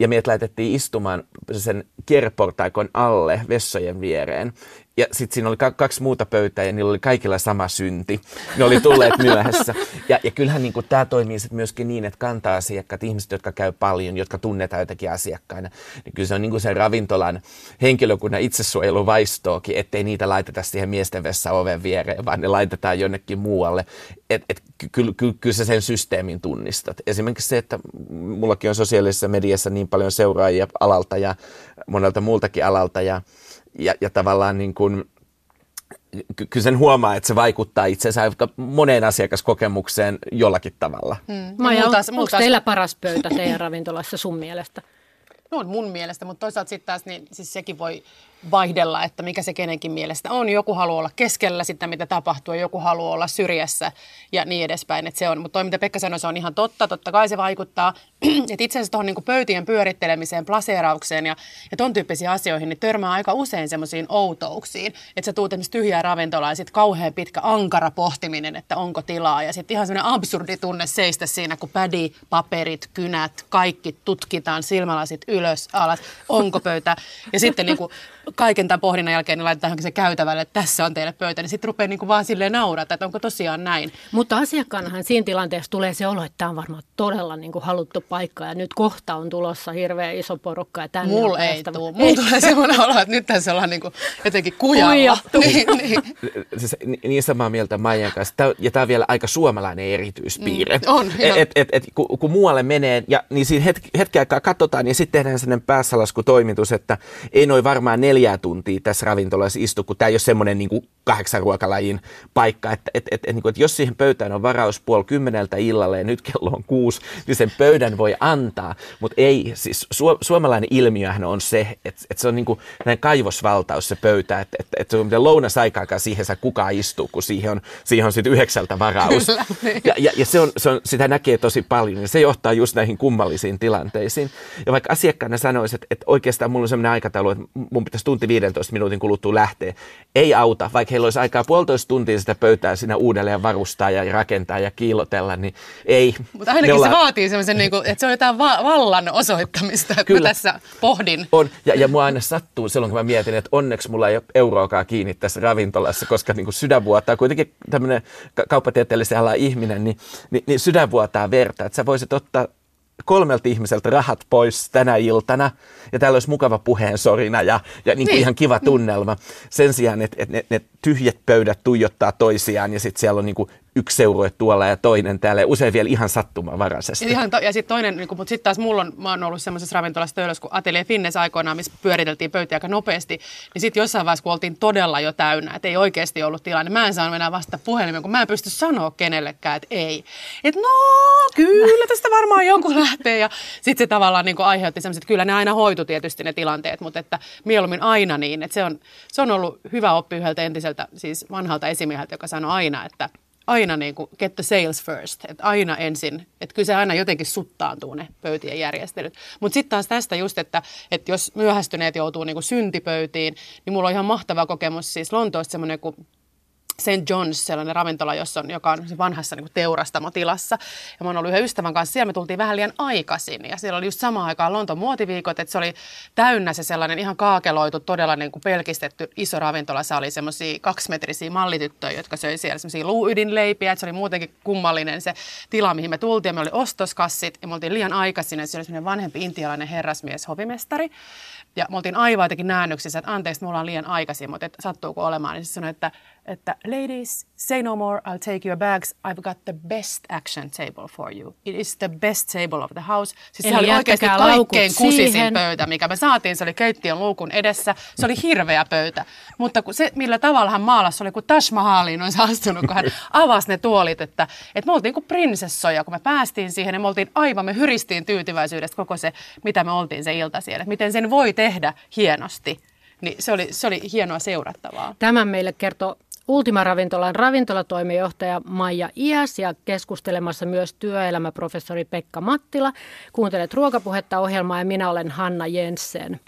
Ja meidät laitettiin istumaan sen kierreportaikon alle vessojen viereen. Ja sitten siinä oli kaksi muuta pöytää ja niillä oli kaikilla sama synti. Ne oli tulleet (laughs) myöhässä. Ja, ja kyllähän niin tämä toimii sit myöskin niin, että kanta-asiakkaat, ihmiset, jotka käy paljon, jotka tunnetaan jotenkin asiakkaina, niin kyllä se on niin kuin sen ravintolan henkilökunnan itsesuojelu vaistoakin, ettei niitä laiteta siihen miesten vessa oven viereen, vaan ne laitetaan jonnekin muualle. Et, et, kyllä, kyllä, kyllä sä sen systeemin tunnistat. Esimerkiksi se, että mullakin on sosiaalisessa mediassa niin paljon seuraajia alalta ja monelta muultakin alalta ja ja, ja tavallaan niin kuin, kyllä sen huomaa, että se vaikuttaa itse asiassa moneen asiakaskokemukseen jollakin tavalla. Hmm. Maja, on, onko teillä paras pöytä teidän ravintolassa sun mielestä? (clears throat) No on mun mielestä, mutta toisaalta sitten taas niin, siis sekin voi vaihdella, että mikä se kenenkin mielestä on. Joku haluaa olla keskellä sitä, mitä tapahtuu, joku haluaa olla syrjässä ja niin edespäin. Että se on, mutta toi, mitä Pekka sanoi, se on ihan totta. Totta kai se vaikuttaa. (clears throat) että itse asiassa tuohon niin pöytien pyörittelemiseen, plaseeraukseen ja, ja ton tyyppisiin asioihin, niin törmää aika usein semmoisiin outouksiin. Että sä tuut esimerkiksi tyhjää ravintolaa ja sitten kauhean pitkä ankara pohtiminen, että onko tilaa. Ja sitten ihan semmoinen absurdi tunne seistä siinä, kun pädi, paperit, kynät, kaikki tutkitaan, silmälasit ylös, alas, onko pöytä. Ja sitten niin kuin kaiken tämän pohdinnan jälkeen niin laitetaan se käytävälle, että tässä on teille pöytä, niin sitten rupeaa niin kuin vaan silleen naurata, että onko tosiaan näin. Mutta asiakkaanahan siinä tilanteessa tulee se olo, että tämä on varmaan todella niin kuin haluttu paikka ja nyt kohta on tulossa hirveän iso porukka ja tänne Mulla ei tule. Mulla tulee sellainen olo, että nyt tässä ollaan niin kuin jotenkin kujalla. niin, niin. Siis, niin samaa mieltä Maijan kanssa. Tää, ja tämä on vielä aika suomalainen erityispiirre. Mm, on, et, et, et, et, kun, kun muualle menee ja niin siinä hetki, hetki aikaa katsotaan ja sitten tehdään sellainen päässälaskutoimitus, että ei noin varmaan neljä neljää tuntia tässä ravintolassa istu, kun tämä ei ole semmoinen niin kuin kahdeksan ruokalajin paikka, että et, et, et, niin kuin, että jos siihen pöytään on varaus puoli kymmeneltä illalla ja nyt kello on kuusi, niin sen pöydän voi antaa, mutta ei, siis su, suomalainen ilmiöhän on se, että, että se on niin kuin näin kaivosvaltaus se pöytä, että, että, että se on miten lounasaikaakaan siihen saa kukaan istuu, kun siihen on, siihen on sitten yhdeksältä varaus. Niin. Ja, ja, ja se on, se on, sitä näkee tosi paljon ja se johtaa just näihin kummallisiin tilanteisiin. Ja vaikka asiakkaana sanoisi, että, että oikeastaan mulla on sellainen aikataulu, että mun pitäisi tunti 15 minuutin kuluttua lähteä, ei auta, vaikka heillä olisi aikaa puolitoista tuntia sitä pöytää siinä uudelleen varustaa ja rakentaa ja kiilotella, niin ei. Mutta ainakin olla... se vaatii semmoisen, niin kuin, että se on jotain va- vallan osoittamista, että Kyllä. mä tässä pohdin. On, ja, ja mua aina sattuu silloin, kun mä mietin, että onneksi mulla ei ole euroakaan kiinni tässä ravintolassa, koska niin kuin sydän vuotaa, kuitenkin tämmöinen kauppatieteellisen ala ihminen, niin, niin, niin sydän vuotaa verta, että sä voisit ottaa kolmelta ihmiseltä rahat pois tänä iltana ja täällä olisi mukava puheensorina ja, ja niin kuin niin. ihan kiva tunnelma. Sen sijaan, että, että ne, ne tyhjät pöydät tuijottaa toisiaan ja sitten siellä on niin kuin yksi seurue tuolla ja toinen täällä ja usein vielä ihan sattumanvaraisesti. Ihan to, ja sitten toinen, niin kuin, mutta sitten taas mulla on, mä oon ollut semmoisessa ravintolassa töölössä kuin Atelier Finnes aikoinaan, missä pyöriteltiin pöytiä aika nopeasti, niin sitten jossain vaiheessa, kun oltiin todella jo täynnä, että ei oikeasti ollut tilanne, mä en saanut enää vastata puhelimeen, kun mä en pysty sanoa kenellekään, että ei. Että no, kyllä tästä varmaan jonkun lähtee ja sitten se tavallaan niin aiheutti semmoiset, kyllä ne aina hoitu tietysti ne tilanteet, mutta että mieluummin aina niin, että se on, se on ollut hyvä oppi yhdeltä entiseltä, siis vanhalta esimieheltä, joka sanoi aina, että aina niin kuin get the sales first, että aina ensin, että kyllä se aina jotenkin suttaantuu ne pöytien järjestelyt. Mutta sitten taas tästä just, että, että jos myöhästyneet joutuu niin kuin syntipöytiin, niin mulla on ihan mahtava kokemus siis Lontoosta semmoinen kuin St. John's, sellainen ravintola, jossa on, joka on vanhassa niin teurastamotilassa. Ja mä oon ollut yhden ystävän kanssa siellä, me tultiin vähän liian aikaisin. Ja siellä oli just samaan aikaan Lontoon muotiviikot, että se oli täynnä se sellainen ihan kaakeloitu, todella niin kuin pelkistetty iso ravintola. Se oli semmoisia kaksimetrisiä mallityttöjä, jotka söi siellä semmoisia luuydinleipiä. Että se oli muutenkin kummallinen se tila, mihin me tultiin. Me oli ostoskassit ja me oltiin liian aikaisin. Ja se oli semmoinen vanhempi intialainen herrasmies, hovimestari. Ja me oltiin aivan jotenkin näännyksissä, että anteeksi, me ollaan liian aikaisin, mutta että sattuuko olemaan. Niin se sanoi, että, että ladies, say no more, I'll take your bags. I've got the best action table for you. It is the best table of the house. Siis se oli oikeasti kaikkein kusisin siihen. pöytä, mikä me saatiin. Se oli keittiön luukun edessä. Se oli hirveä pöytä. Mutta kun se, millä tavalla hän maalasi, oli kuin Taj Mahaliin olisi astunut, kun hän avasi ne tuolit. Että, että me oltiin kuin prinsessoja, kun me päästiin siihen. Ja me oltiin aivan, me hyristiin tyytyväisyydestä koko se, mitä me oltiin se ilta siellä. Miten sen voi tehdä hienosti. Niin se oli, se oli hienoa seurattavaa. Tämän meille kertoo Ultima-ravintolan ravintolatoimijohtaja Maija Iäs ja keskustelemassa myös työelämäprofessori Pekka Mattila. Kuuntelet ruokapuhetta ohjelmaa ja minä olen Hanna Jensen.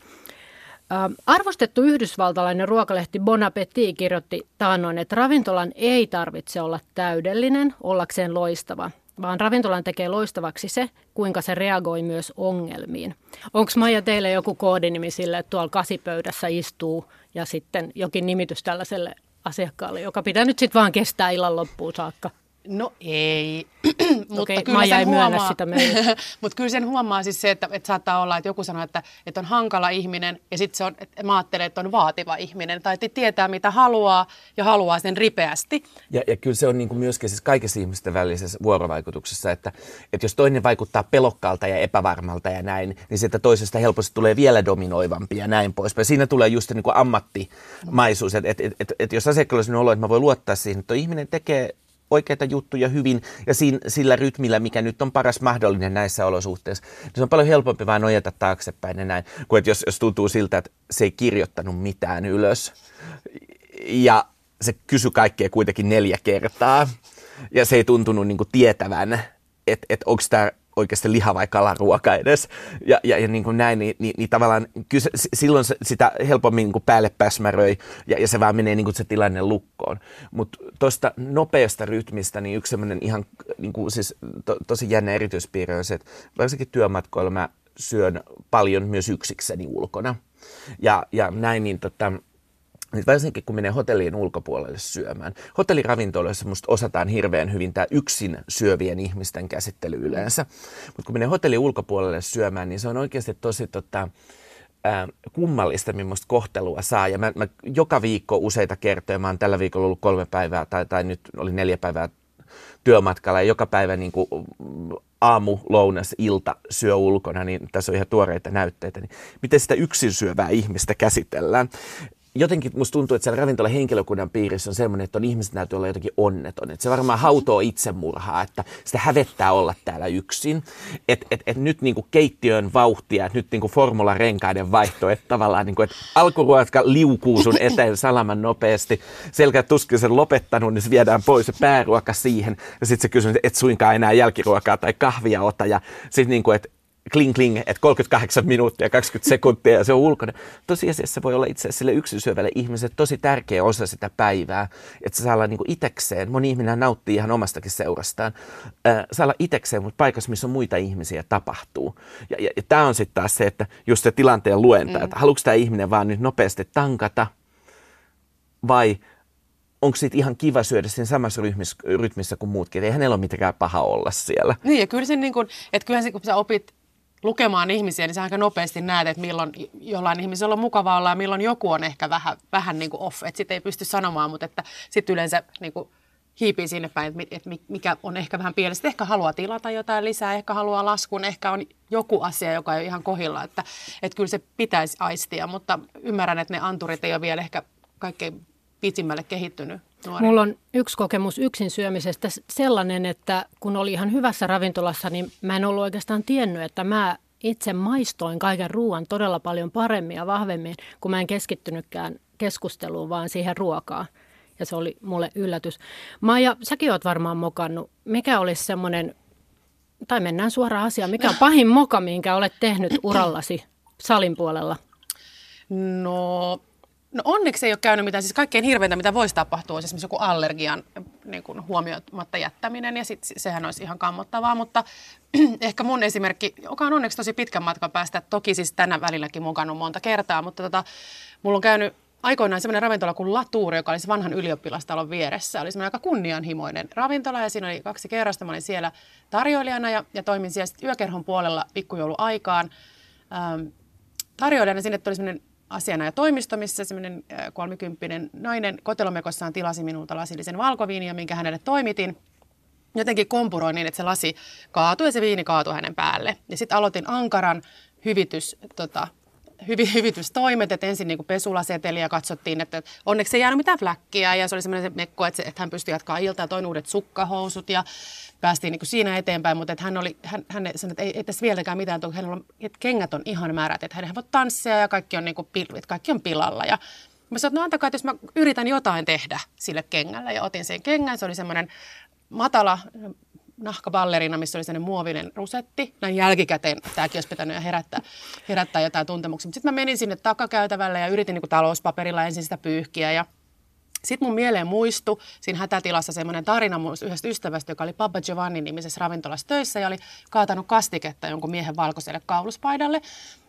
Arvostettu yhdysvaltalainen ruokalehti Bon Appetit kirjoitti taannoin, että ravintolan ei tarvitse olla täydellinen ollakseen loistava vaan ravintolan tekee loistavaksi se, kuinka se reagoi myös ongelmiin. Onko Maija teille joku koodinimi sille, että tuolla kasipöydässä istuu ja sitten jokin nimitys tällaiselle asiakkaalle, joka pitää nyt sitten vaan kestää illan loppuun saakka? No ei, (clears throat) mutta okay, kyllä Maija ei huomaa, myönnä sitä (laughs) mutta kyllä sen huomaa siis se, että, että saattaa olla, että joku sanoo, että, että on hankala ihminen ja sitten se on, että mä ajattelen, että on vaativa ihminen tai että tietää mitä haluaa ja haluaa sen ripeästi. Ja, ja kyllä se on niin kuin myöskin siis kaikessa ihmisten välisessä vuorovaikutuksessa, että, että jos toinen vaikuttaa pelokkaalta ja epävarmalta ja näin, niin sieltä toisesta helposti tulee vielä dominoivampi ja näin poispäin. Siinä tulee just se niin kuin ammattimaisuus, että, että, että, että, että jos asiakkaalla on olo, että mä voin luottaa siihen, että ihminen tekee oikeita juttuja hyvin ja siinä, sillä rytmillä, mikä nyt on paras mahdollinen näissä olosuhteissa, niin se on paljon helpompi vain nojata taaksepäin ja näin, kuin että jos, jos tuntuu siltä, että se ei kirjoittanut mitään ylös. Ja se kysyi kaikkea kuitenkin neljä kertaa. Ja se ei tuntunut niin kuin tietävän, että, että onko tämä oikeasti liha vai kalaruoka edes. Ja, ja, ja niin kuin näin, niin, niin, niin tavallaan kyllä se, silloin se, sitä helpommin niin kuin päälle päsmäröi ja, ja se vaan menee niin kuin se tilanne lukkoon. Mutta tuosta nopeasta rytmistä, niin yksi semmoinen ihan niin kuin, siis to, tosi jännä erityispiirre on se, että varsinkin työmatkoilla mä syön paljon myös yksikseni ulkona. Ja, ja näin, niin tota, niin varsinkin kun menee hotellien ulkopuolelle syömään. Hotelliravintoloissa musta osataan hirveän hyvin tämä yksin syövien ihmisten käsittely yleensä. Mutta kun menee hotellin ulkopuolelle syömään, niin se on oikeasti tosi tota, äh, kummallista, millaista kohtelua saa. Ja mä, mä joka viikko useita kertoja, mä oon tällä viikolla ollut kolme päivää tai, tai nyt oli neljä päivää työmatkalla ja joka päivä niin kuin aamu, lounas, ilta syö ulkona, niin tässä on ihan tuoreita näytteitä. Niin miten sitä yksin syövää ihmistä käsitellään? Jotenkin musta tuntuu, että siellä ravintola henkilökunnan piirissä on semmoinen, että on ihmiset näytyy olla jotenkin onneton. Että se varmaan hautoo itsemurhaa, että sitä hävettää olla täällä yksin. Että et, et nyt niinku keittiön vauhtia, että nyt niinku formularenkaiden vaihto, että tavallaan niinku, että alkuruoka liukuu sun eteen salaman nopeasti. Selkä tuskin sen lopettanut, niin se viedään pois se pääruoka siihen. Ja sitten se kysyy, että et suinkaan enää jälkiruokaa tai kahvia ota. Ja sitten niinku, että kling kling, että 38 minuuttia, 20 sekuntia ja se on ulkona. Tosiasiassa voi olla itse asiassa sille yksinsyövälle ihmiselle tosi tärkeä osa sitä päivää, että se saa olla niin itekseen. Moni ihminen nauttii ihan omastakin seurastaan. Äh, saa olla itekseen, mutta paikassa, missä on muita ihmisiä, tapahtuu. Ja, ja, ja tämä on sitten taas se, että just se tilanteen luenta, mm. että haluatko tämä ihminen vaan nyt nopeasti tankata vai onko siitä ihan kiva syödä siinä samassa rytmissä, rytmissä kuin muutkin. Ei hänellä ole mitenkään paha olla siellä. Niin ja kyllä se niin kuin, että kyllähän se, kun sä opit lukemaan ihmisiä, niin sä aika nopeasti näet, että milloin jollain ihmisellä on mukava olla ja milloin joku on ehkä vähän, vähän niin kuin off. Että sitten ei pysty sanomaan, mutta että sitten yleensä niin kuin hiipii sinne päin, että mikä on ehkä vähän pielessä. Ehkä haluaa tilata jotain lisää, ehkä haluaa laskun, ehkä on joku asia, joka ei ole ihan kohilla. Että, että kyllä se pitäisi aistia, mutta ymmärrän, että ne anturit ei ole vielä ehkä kaikkein pitsimmälle kehittynyt nuori. Mulla on yksi kokemus yksin syömisestä sellainen, että kun oli ihan hyvässä ravintolassa, niin mä en ollut oikeastaan tiennyt, että mä itse maistoin kaiken ruoan todella paljon paremmin ja vahvemmin, kun mä en keskittynytkään keskusteluun, vaan siihen ruokaan. Ja se oli mulle yllätys. Maija, säkin oot varmaan mokannut. Mikä olisi semmoinen, tai mennään suoraan asiaan, mikä on pahin moka, minkä olet tehnyt urallasi salin puolella? No No onneksi ei ole käynyt mitään, siis kaikkein hirveintä, mitä voisi tapahtua, olisi esimerkiksi joku allergian niin kuin huomioimatta jättäminen, ja sit, sehän olisi ihan kammottavaa, mutta (clears throat) ehkä mun esimerkki, joka on onneksi tosi pitkän matkan päästä, toki siis tänä välilläkin mukana monta kertaa, mutta tota, mulla on käynyt aikoinaan semmoinen ravintola kuin Latuuri, joka oli vanhan ylioppilastalon vieressä. Oli semmoinen aika kunnianhimoinen ravintola ja siinä oli kaksi kerrosta. Mä olin siellä tarjoilijana ja, ja toimin siellä yökerhon puolella pikkujouluaikaan. Ähm, tarjoilijana sinne tuli semmoinen asiana ja toimisto, missä semmoinen kolmikymppinen nainen kotelomekossaan tilasi minulta lasillisen valkoviiniä, minkä hänelle toimitin. Jotenkin kompuroin niin, että se lasi kaatui ja se viini kaatui hänen päälle. Ja sitten aloitin ankaran hyvitys, tota, hyvi, hyvitystoimet, että ensin niin pesulaseteli ja katsottiin, että onneksi ei jäänyt mitään fläkkiä ja se oli semmoinen mekko, että, se, että hän pystyi jatkaa iltaa, toin uudet sukkahousut ja päästiin niin siinä eteenpäin, mutta että hän, oli, hän, hän sanoi, että ei, ei tässä vieläkään mitään, että, hänellä on, että kengät on ihan määrät, että hän voi tanssia ja kaikki on, niin kuin, että kaikki on pilalla ja Mä sanoin, että no antakaa, että jos mä yritän jotain tehdä sille kengälle. Ja otin sen kengän, se oli semmoinen matala nahkaballerina, missä oli sellainen muovinen rusetti. Näin jälkikäteen tämäkin olisi pitänyt herättää, herättää jotain tuntemuksia. Mutta sitten mä menin sinne takakäytävälle ja yritin niin talouspaperilla ensin sitä pyyhkiä ja sitten mun mieleen muistu siinä hätätilassa semmoinen tarina mun yhdestä ystävästä, joka oli Papa Giovanni nimisessä ravintolassa töissä ja oli kaatanut kastiketta jonkun miehen valkoiselle kauluspaidalle.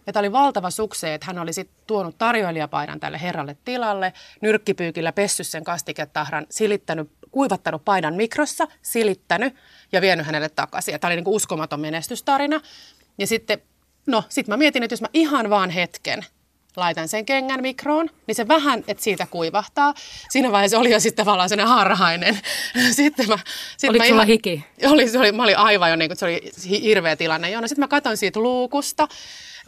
Ja tämä oli valtava sukse, että hän oli sitten tuonut tarjoilijapaidan tälle herralle tilalle, nyrkkipyykillä pessy sen kastiketahran, silittänyt, kuivattanut paidan mikrossa, silittänyt ja vienyt hänelle takaisin. Ja tämä oli niin kuin uskomaton menestystarina. Ja sitten, no, sitten mä mietin, että jos mä ihan vaan hetken laitan sen kengän mikroon, niin se vähän, että siitä kuivahtaa. Siinä vaiheessa oli jo sitten tavallaan sellainen harhainen. (laughs) sitten mä, sit Oliko mä sulla ihan, hiki? Oli, se oli, mä olin aivan jo, niin kuin, se oli hirveä tilanne. Joo, no sitten mä katson siitä luukusta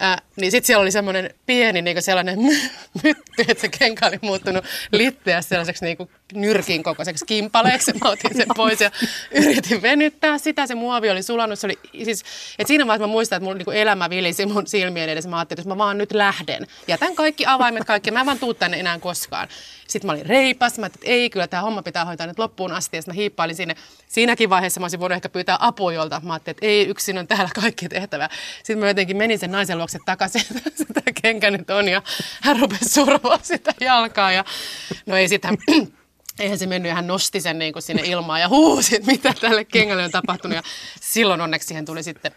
Äh, niin sitten siellä oli semmoinen pieni niin sellainen (laughs) mytty, että se kenkä oli muuttunut litteä sellaiseksi niin nyrkin kokoiseksi kimpaleeksi. Mä otin sen pois ja yritin venyttää sitä. Se muovi oli sulannut. Se oli, siis, että siinä vaiheessa mä muistan, että mun niin elämä vilisi mun silmien edessä. Mä ajattelin, että mä vaan nyt lähden, jätän kaikki avaimet, kaikki. Mä en vaan tuu tänne enää koskaan. Sitten mä olin reipas. Mä että ei, kyllä tämä homma pitää hoitaa nyt loppuun asti. Ja mä hiippailin sinne. Siinäkin vaiheessa mä olisin voinut ehkä pyytää apua jolta. Mä ajattelin, että ei, yksin on täällä kaikki tehtävä. Sitten mä jotenkin menin sen naisen luokse takaisin, (laughs) sitä kenkä nyt on. Ja hän rupesi survoa sitä jalkaa. Ja no ei sitten eihän se mennyt ja hän nosti sen niin kuin sinne ilmaan ja huusi, että mitä tälle kengälle on tapahtunut. Ja silloin onneksi siihen tuli sitten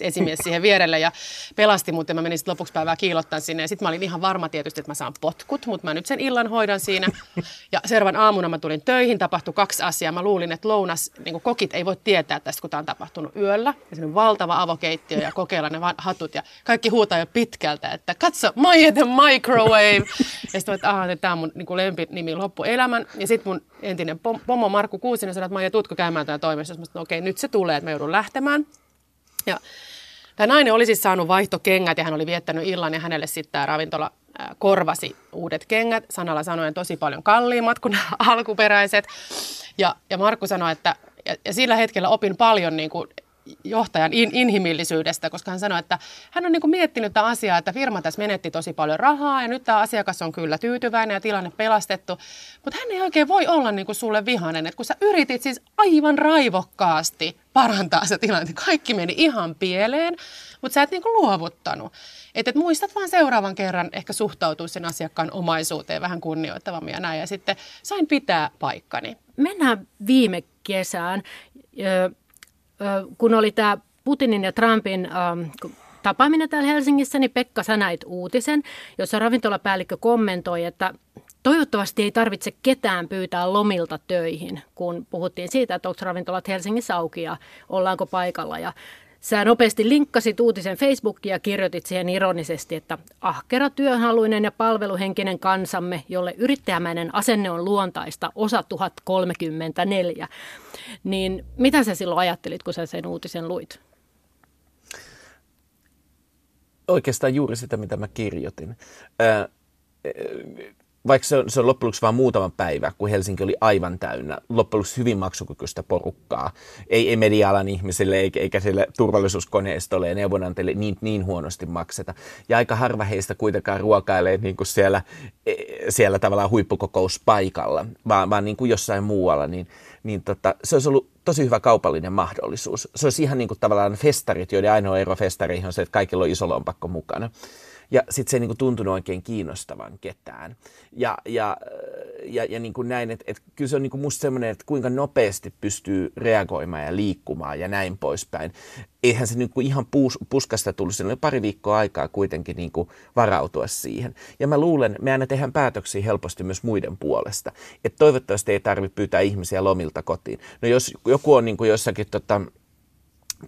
esimies siihen vierelle ja pelasti mut ja mä menin sitten lopuksi päivää kiilottaa sinne. Ja sitten mä olin ihan varma tietysti, että mä saan potkut, mutta mä nyt sen illan hoidan siinä. Ja seuraavan aamuna mä tulin töihin, tapahtui kaksi asiaa. Mä luulin, että lounas, niin kokit ei voi tietää tästä, kun tämä on tapahtunut yöllä. Ja se on valtava avokeittiö ja kokeilla ne hatut ja kaikki huutaa jo pitkältä, että katso, My the Microwave. Ja sitten että tämä on mun niin lempinimi loppuelämän. Ja sitten mun entinen pomo Markku Kuusinen sanoi, että Maija, tuutko käymään täällä toimistossa? Mä sanoin, okei, okay, nyt se tulee, että mä joudun lähtemään. Ja Tämä nainen oli siis saanut vaihtokengät ja hän oli viettänyt illan ja hänelle sitten tämä ravintola korvasi uudet kengät, sanalla sanoen tosi paljon kalliimmat kuin (laughs) alkuperäiset. Ja, ja Markku sanoi, että ja, ja sillä hetkellä opin paljon niin kuin johtajan in, inhimillisyydestä, koska hän sanoi, että hän on niin kuin miettinyt tätä asiaa, että firma tässä menetti tosi paljon rahaa ja nyt tämä asiakas on kyllä tyytyväinen ja tilanne pelastettu, mutta hän ei oikein voi olla niin kuin sulle vihainen, että kun sä yritit siis aivan raivokkaasti parantaa se tilanne, kaikki meni ihan pieleen, mutta sä et niin kuin luovuttanut. Että et muistat vaan seuraavan kerran ehkä suhtautua sen asiakkaan omaisuuteen vähän kunnioittavammin ja näin. Ja sitten sain pitää paikkani. Mennään viime kesään kun oli tämä Putinin ja Trumpin tapaaminen täällä Helsingissä, niin Pekka, sä näit uutisen, jossa ravintolapäällikkö kommentoi, että toivottavasti ei tarvitse ketään pyytää lomilta töihin, kun puhuttiin siitä, että onko ravintolat Helsingissä auki ja ollaanko paikalla. Ja Sä nopeasti linkkasit uutisen Facebookiin ja kirjoitit siihen ironisesti, että ahkera työhaluinen ja palveluhenkinen kansamme, jolle yrittäjämäinen asenne on luontaista, osa 1034. Niin mitä sä silloin ajattelit, kun sä sen uutisen luit? Oikeastaan juuri sitä, mitä mä kirjoitin vaikka se on, se on loppujen vain muutama päivä, kun Helsinki oli aivan täynnä, loppujen hyvin maksukykyistä porukkaa. Ei, ei media-alan ihmisille eikä, eikä sille turvallisuuskoneistolle ja neuvonantajille niin, niin huonosti makseta. Ja aika harva heistä kuitenkaan ruokailee niin kuin siellä, e, siellä tavallaan huippukokous-paikalla, vaan, vaan niin kuin jossain muualla. Niin, niin tota, se olisi ollut tosi hyvä kaupallinen mahdollisuus. Se olisi ihan niin kuin tavallaan festarit, joiden ainoa ero festareihin on se, että kaikilla on iso lompakko mukana. Ja sitten se ei niin tuntunut oikein kiinnostavan ketään. Ja, ja, ja, ja niin kuin näin, että, että kyllä se on niin kuin musta semmoinen, että kuinka nopeasti pystyy reagoimaan ja liikkumaan ja näin poispäin. Eihän se niin kuin ihan pus, puskasta tullut, siinä oli pari viikkoa aikaa kuitenkin niin kuin varautua siihen. Ja mä luulen, me aina tehdään päätöksiä helposti myös muiden puolesta. Että toivottavasti ei tarvitse pyytää ihmisiä lomilta kotiin. No jos joku on niin kuin jossakin tota,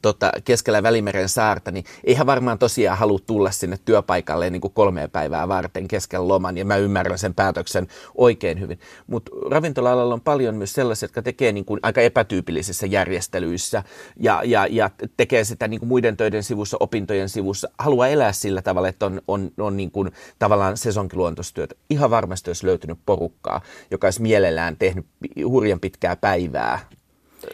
tota, keskellä Välimeren saarta, niin eihän varmaan tosiaan halua tulla sinne työpaikalle niin kuin kolmea päivää varten keskellä loman, ja mä ymmärrän sen päätöksen oikein hyvin. Mutta ravintola-alalla on paljon myös sellaisia, jotka tekee niin kuin aika epätyypillisissä järjestelyissä ja, ja, ja tekee sitä niin kuin muiden töiden sivussa, opintojen sivussa, haluaa elää sillä tavalla, että on, on, on niin kuin tavallaan sesonkiluontoistyötä. Ihan varmasti olisi löytynyt porukkaa, joka olisi mielellään tehnyt hurjan pitkää päivää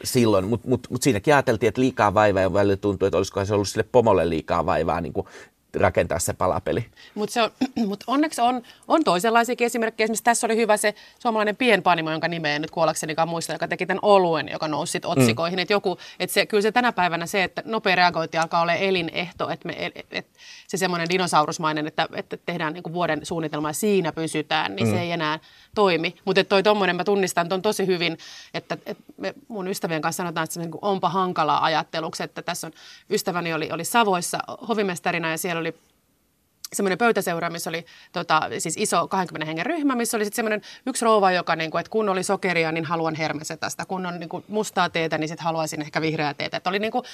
silloin, mutta mut, mut siinäkin ajateltiin, että liikaa vaivaa ja välillä tuntui, että olisikohan se ollut sille pomolle liikaa vaivaa niin kuin rakentaa se palapeli. Mutta (clears throat) mut onneksi on, on toisenlaisia esimerkkejä. Esimerkiksi tässä oli hyvä se suomalainen pienpanimo, jonka nimeä en nyt kuollaksenikaan muista, joka teki tämän oluen, joka nousi sit otsikoihin. Mm. Että joku, että se, kyllä se tänä päivänä se, että nopea reagointi alkaa olla elinehto, että, me, että se semmoinen dinosaurusmainen, että, että tehdään niin vuoden suunnitelma ja siinä pysytään, niin mm. se ei enää toimi. Mutta toi tuommoinen, mä tunnistan ton tosi hyvin, että, että me mun ystävien kanssa sanotaan, että se niin onpa hankalaa ajatteluksi, että tässä on, ystäväni oli, oli Savoissa hovimestarina ja siellä oli semmoinen pöytäseura, missä oli tota, siis iso 20 hengen ryhmä, missä oli sitten semmoinen yksi rouva, joka, niin kuin, että kun oli sokeria, niin haluan hermesetästä. Kun on niin kuin, mustaa teetä, niin sitten haluaisin ehkä vihreää teetä. Että oli niin kuin,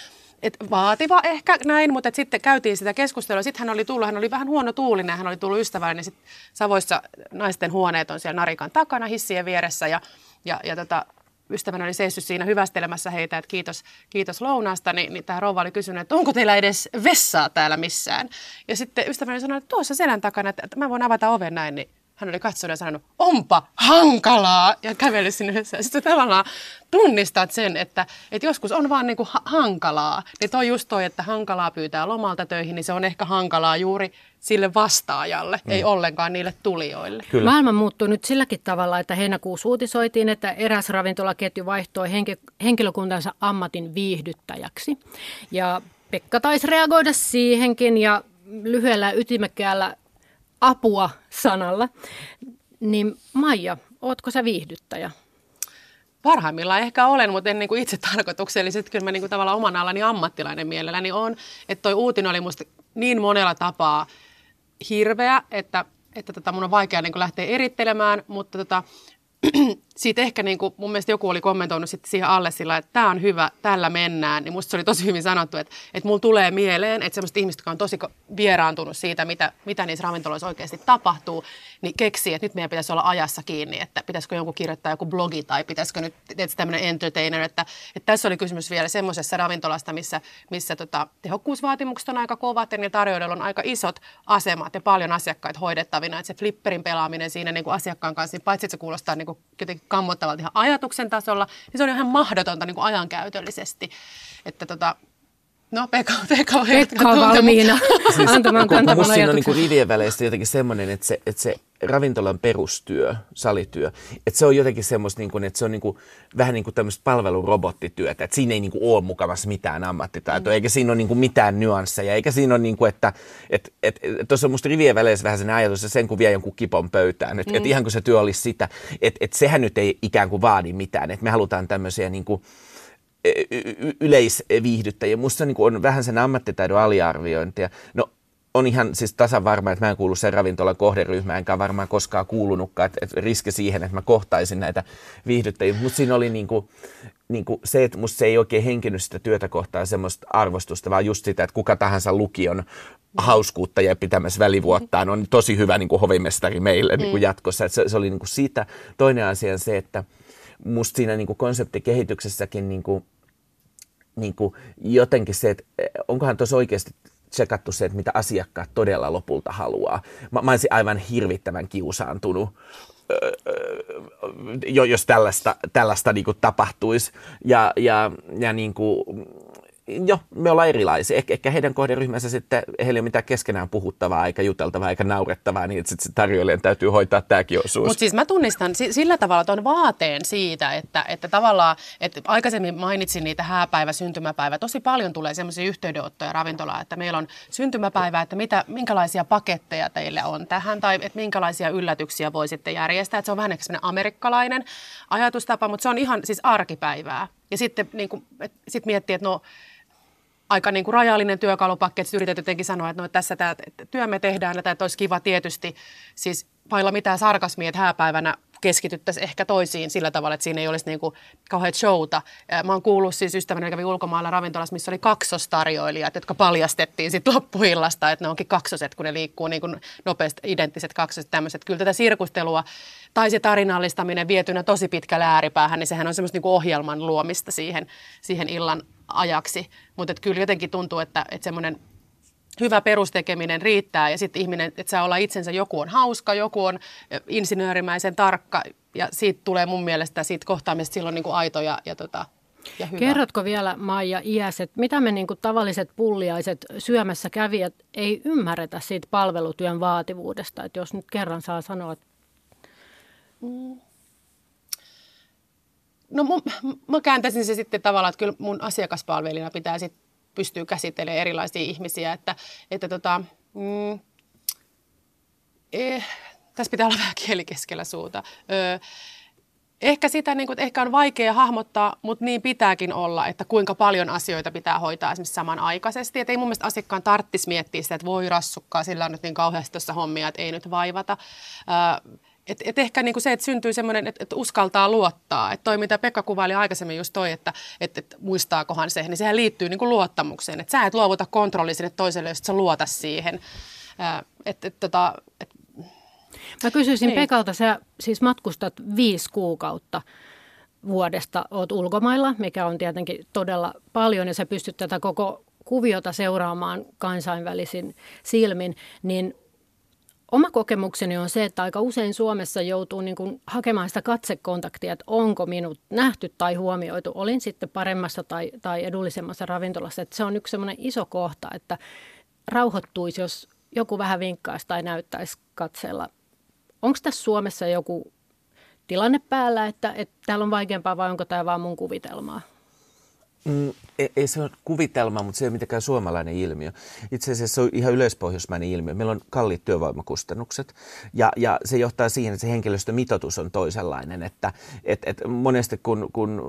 et vaativa ehkä näin, mutta sitten käytiin sitä keskustelua. Sitten hän oli tullut, hän oli vähän huono tuulinen, hän oli tullut ystävällinen. Sitten Savoissa naisten huoneet on siellä Narikan takana hissien vieressä ja, ja, ja tota, ystävänä oli seissyt siinä hyvästelemässä heitä, että kiitos, kiitos lounaasta, niin, niin tämä rouva oli kysynyt, että onko teillä edes vessaa täällä missään. Ja sitten ystäväni sanoi, että tuossa selän takana, että mä voin avata oven näin, niin hän oli katsonut ja sanonut, onpa hankalaa, ja kävellyt sinne Sitten tavallaan tunnistat sen, että, että joskus on vaan niin kuin ha- hankalaa. Niin toi just toi, että hankalaa pyytää lomalta töihin, niin se on ehkä hankalaa juuri sille vastaajalle, mm. ei ollenkaan niille tulijoille. Kyllä. Maailma muuttuu nyt silläkin tavalla, että heinäkuussa uutisoitiin, että eräs ravintolaketju vaihtoi henki- henkilökuntansa ammatin viihdyttäjäksi. Ja Pekka taisi reagoida siihenkin ja lyhyellä ytimekkäällä apua sanalla. Niin Maija, ootko sä viihdyttäjä? Parhaimmillaan ehkä olen, mutta en niin kuin itse tarkoituksellisesti. Kyllä mä niin kuin tavallaan oman alani ammattilainen mielelläni on. Että toi uutinen oli musta niin monella tapaa hirveä, että, että tota mun on vaikea niin kuin lähteä erittelemään, mutta tota, siitä ehkä niin kuin, mun mielestä joku oli kommentoinut sitten siihen alle sillä, että tämä on hyvä, tällä mennään. Niin musta se oli tosi hyvin sanottu, että, että mulla tulee mieleen, että semmoiset ihmiset, jotka on tosi vieraantunut siitä, mitä, mitä niissä ravintoloissa oikeasti tapahtuu, niin keksii, että nyt meidän pitäisi olla ajassa kiinni, että pitäisikö jonkun kirjoittaa joku blogi tai pitäisikö nyt tämmöinen entertainer. Että, että tässä oli kysymys vielä semmoisessa ravintolasta, missä, missä tota, tehokkuusvaatimukset on aika kovat ja tarjoajilla on aika isot asemat ja paljon asiakkaita hoidettavina. Että se flipperin pelaaminen siinä niin kuin asiakkaan kanssa, niin paitsi että se kuulostaa niin kuin jotenkin kammottavalta ihan ajatuksen tasolla, niin se on ihan mahdotonta niin kuin ajankäytöllisesti. Että tota, No Pekka, Pekka, (laughs) Pekka on valmiina siis, antamaan kantavan ajatuksen. Siinä on niin rivien väleistä jotenkin semmoinen, että se, että se ravintolan perustyö, salityö, että se on jotenkin semmoista, niin kuin, että se on niin kuin, vähän niin kuin tämmöistä palvelurobottityötä, että siinä ei niin kuin ole mukavassa mitään ammattitaitoa, mm. eikä siinä ole niin kuin mitään nyansseja, eikä siinä ole niin kuin, että et, et, et, tuossa on musta rivien väleissä vähän sen ajatus, että sen kun vie jonkun kipon pöytään, että mm. et ihan kuin se työ olisi sitä, että et sehän nyt ei ikään kuin vaadi mitään, että me halutaan tämmöisiä niin kuin, yleisviihdyttäjiä. Musta niin on vähän sen ammattitaidon aliarviointia. No on ihan siis tasan varma, että mä en kuulu sen ravintolan kohderyhmään, enkä varmaan koskaan kuulunutkaan, että, että riski siihen, että mä kohtaisin näitä viihdyttäjiä. Mutta siinä oli niin kuin, niin kuin se, että musta se ei oikein henkinyt sitä työtä kohtaa semmoista arvostusta, vaan just sitä, että kuka tahansa lukion hauskuutta ja pitämässä välivuottaan on tosi hyvä niin kuin hovimestari meille niin kuin mm. jatkossa. Että se, se oli niin kuin siitä. Toinen asia on se, että musta siinä niin kuin konseptikehityksessäkin niin kuin, niin kuin jotenkin se, että onkohan tuossa oikeasti tsekattu se, että mitä asiakkaat todella lopulta haluaa. Mä, mä olisin aivan hirvittävän kiusaantunut, jos tällaista, tällaista niin kuin tapahtuisi. Ja, ja, ja niin kuin, Joo, me ollaan erilaisia. Eh- ehkä heidän kohderyhmänsä sitten, heillä ei ole mitään keskenään puhuttavaa, eikä juteltavaa, eikä naurettavaa, niin että sitten tarjoilijan täytyy hoitaa tämäkin osuus. Mutta siis mä tunnistan sillä tavalla tuon vaateen siitä, että, että tavallaan, että aikaisemmin mainitsin niitä hääpäivä, syntymäpäivä. Tosi paljon tulee semmoisia yhteydenottoja ravintolaan, että meillä on syntymäpäivä, että mitä, minkälaisia paketteja teille on tähän, tai että minkälaisia yllätyksiä voisitte järjestää. Että se on vähän amerikkalainen ajatustapa, mutta se on ihan siis arkipäivää. Ja sitten niin kuin, sit miettii, että no aika niin kuin rajallinen työkalupakki, että yrität jotenkin sanoa, että no, tässä tämä työ me tehdään, että olisi kiva tietysti, siis vailla mitään sarkasmia, että hääpäivänä keskityttäisiin ehkä toisiin sillä tavalla, että siinä ei olisi niin kuin kauheat showta. Mä oon kuullut siis ystäväni, kävi ulkomailla ravintolassa, missä oli kaksostarjoilijat, jotka paljastettiin sitten loppuillasta, että ne onkin kaksoset, kun ne liikkuu niin kuin nopeasti identtiset kaksoset tämmöiset. Kyllä tätä sirkustelua tai se tarinallistaminen vietynä tosi pitkälle ääripäähän, niin sehän on semmoista niin ohjelman luomista siihen, siihen illan ajaksi. Mutta kyllä jotenkin tuntuu, että, että semmoinen hyvä perustekeminen riittää ja sitten ihminen, että saa olla itsensä, joku on hauska, joku on insinöörimäisen tarkka ja siitä tulee mun mielestä siitä kohtaamista silloin niin kuin aito ja, ja, tota, ja hyvä. Kerrotko vielä Maija Iäs, että mitä me niin kuin tavalliset pulliaiset syömässä kävijät ei ymmärretä siitä palvelutyön vaativuudesta, että jos nyt kerran saa sanoa, että... Mm. No mun, mä kääntäisin se sitten tavallaan, että kyllä mun asiakaspalvelijana pitää sitten pystyä käsittelemään erilaisia ihmisiä, että, että tota, mm, eh, tässä pitää olla (laughs) vähän kieli keskellä suuta. Ö, ehkä sitä niin kuin, ehkä on vaikea hahmottaa, mutta niin pitääkin olla, että kuinka paljon asioita pitää hoitaa esimerkiksi samanaikaisesti. Että ei mun mielestä asiakkaan tarttisi miettiä sitä, että voi rassukkaa, sillä on nyt niin kauheasti tuossa hommia, että ei nyt vaivata. Et, et ehkä niin kuin se, että syntyy semmoinen, että, että uskaltaa luottaa. Että toi, mitä Pekka kuvaili aikaisemmin just toi, että, että, että muistaakohan se, niin sehän liittyy niin kuin luottamukseen. Että sä et luovuta kontrolli sinne toiselle, jos sä luota siihen. Että, et, tota, et, Mä kysyisin niin. Pekalta, sä siis matkustat viisi kuukautta vuodesta, oot ulkomailla, mikä on tietenkin todella paljon ja sä pystyt tätä koko kuviota seuraamaan kansainvälisin silmin, niin Oma kokemukseni on se, että aika usein Suomessa joutuu niin kuin hakemaan sitä katsekontaktia, että onko minut nähty tai huomioitu. Olin sitten paremmassa tai, tai edullisemmassa ravintolassa. Että se on yksi semmoinen iso kohta, että rauhoittuisi, jos joku vähän vinkkaisi tai näyttäisi katseella. Onko tässä Suomessa joku tilanne päällä, että, että täällä on vaikeampaa vai onko tämä vaan mun kuvitelmaa? Mm, ei, ei se ole kuvitelma, mutta se ei ole mitenkään suomalainen ilmiö. Itse asiassa se on ihan yleispohjoismainen ilmiö. Meillä on kalliit työvoimakustannukset ja, ja se johtaa siihen, että se henkilöstömitoitus on toisenlainen. Että et, et monesti kun, kun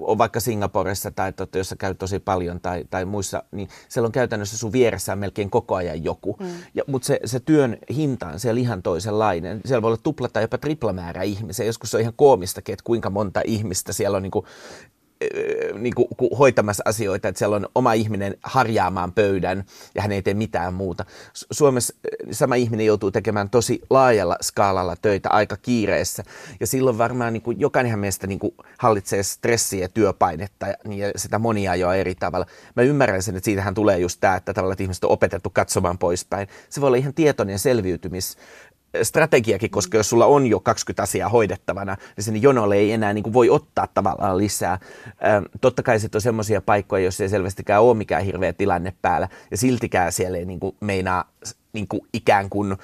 on vaikka Singaporessa tai totta, jossa käy tosi paljon tai, tai muissa, niin siellä on käytännössä sun vieressään melkein koko ajan joku. Mm. Ja, mutta se, se työn hinta on siellä ihan toisenlainen. Siellä voi olla tupla tai jopa triplamäärä ihmisiä. Joskus se on ihan koomistakin, että kuinka monta ihmistä siellä on niin kuin niin kuin, hoitamassa asioita, että siellä on oma ihminen harjaamaan pöydän ja hän ei tee mitään muuta. Suomessa sama ihminen joutuu tekemään tosi laajalla skaalalla töitä aika kiireessä ja silloin varmaan niin kuin, jokainenhan meistä niin kuin, hallitsee stressiä ja työpainetta ja, niin, ja sitä monia jo eri tavalla. Mä ymmärrän sen, että siitähän tulee just tämä, että tavallaan että ihmiset on opetettu katsomaan poispäin. Se voi olla ihan tietoinen selviytymis strategiakin, koska jos sulla on jo 20 asiaa hoidettavana, niin sinne jonolle ei enää niin kuin voi ottaa tavallaan lisää. Ähm, totta kai sitten on semmoisia paikkoja, joissa ei selvästikään ole mikään hirveä tilanne päällä, ja siltikään siellä ei niin kuin meinaa niin kuin ikään kuin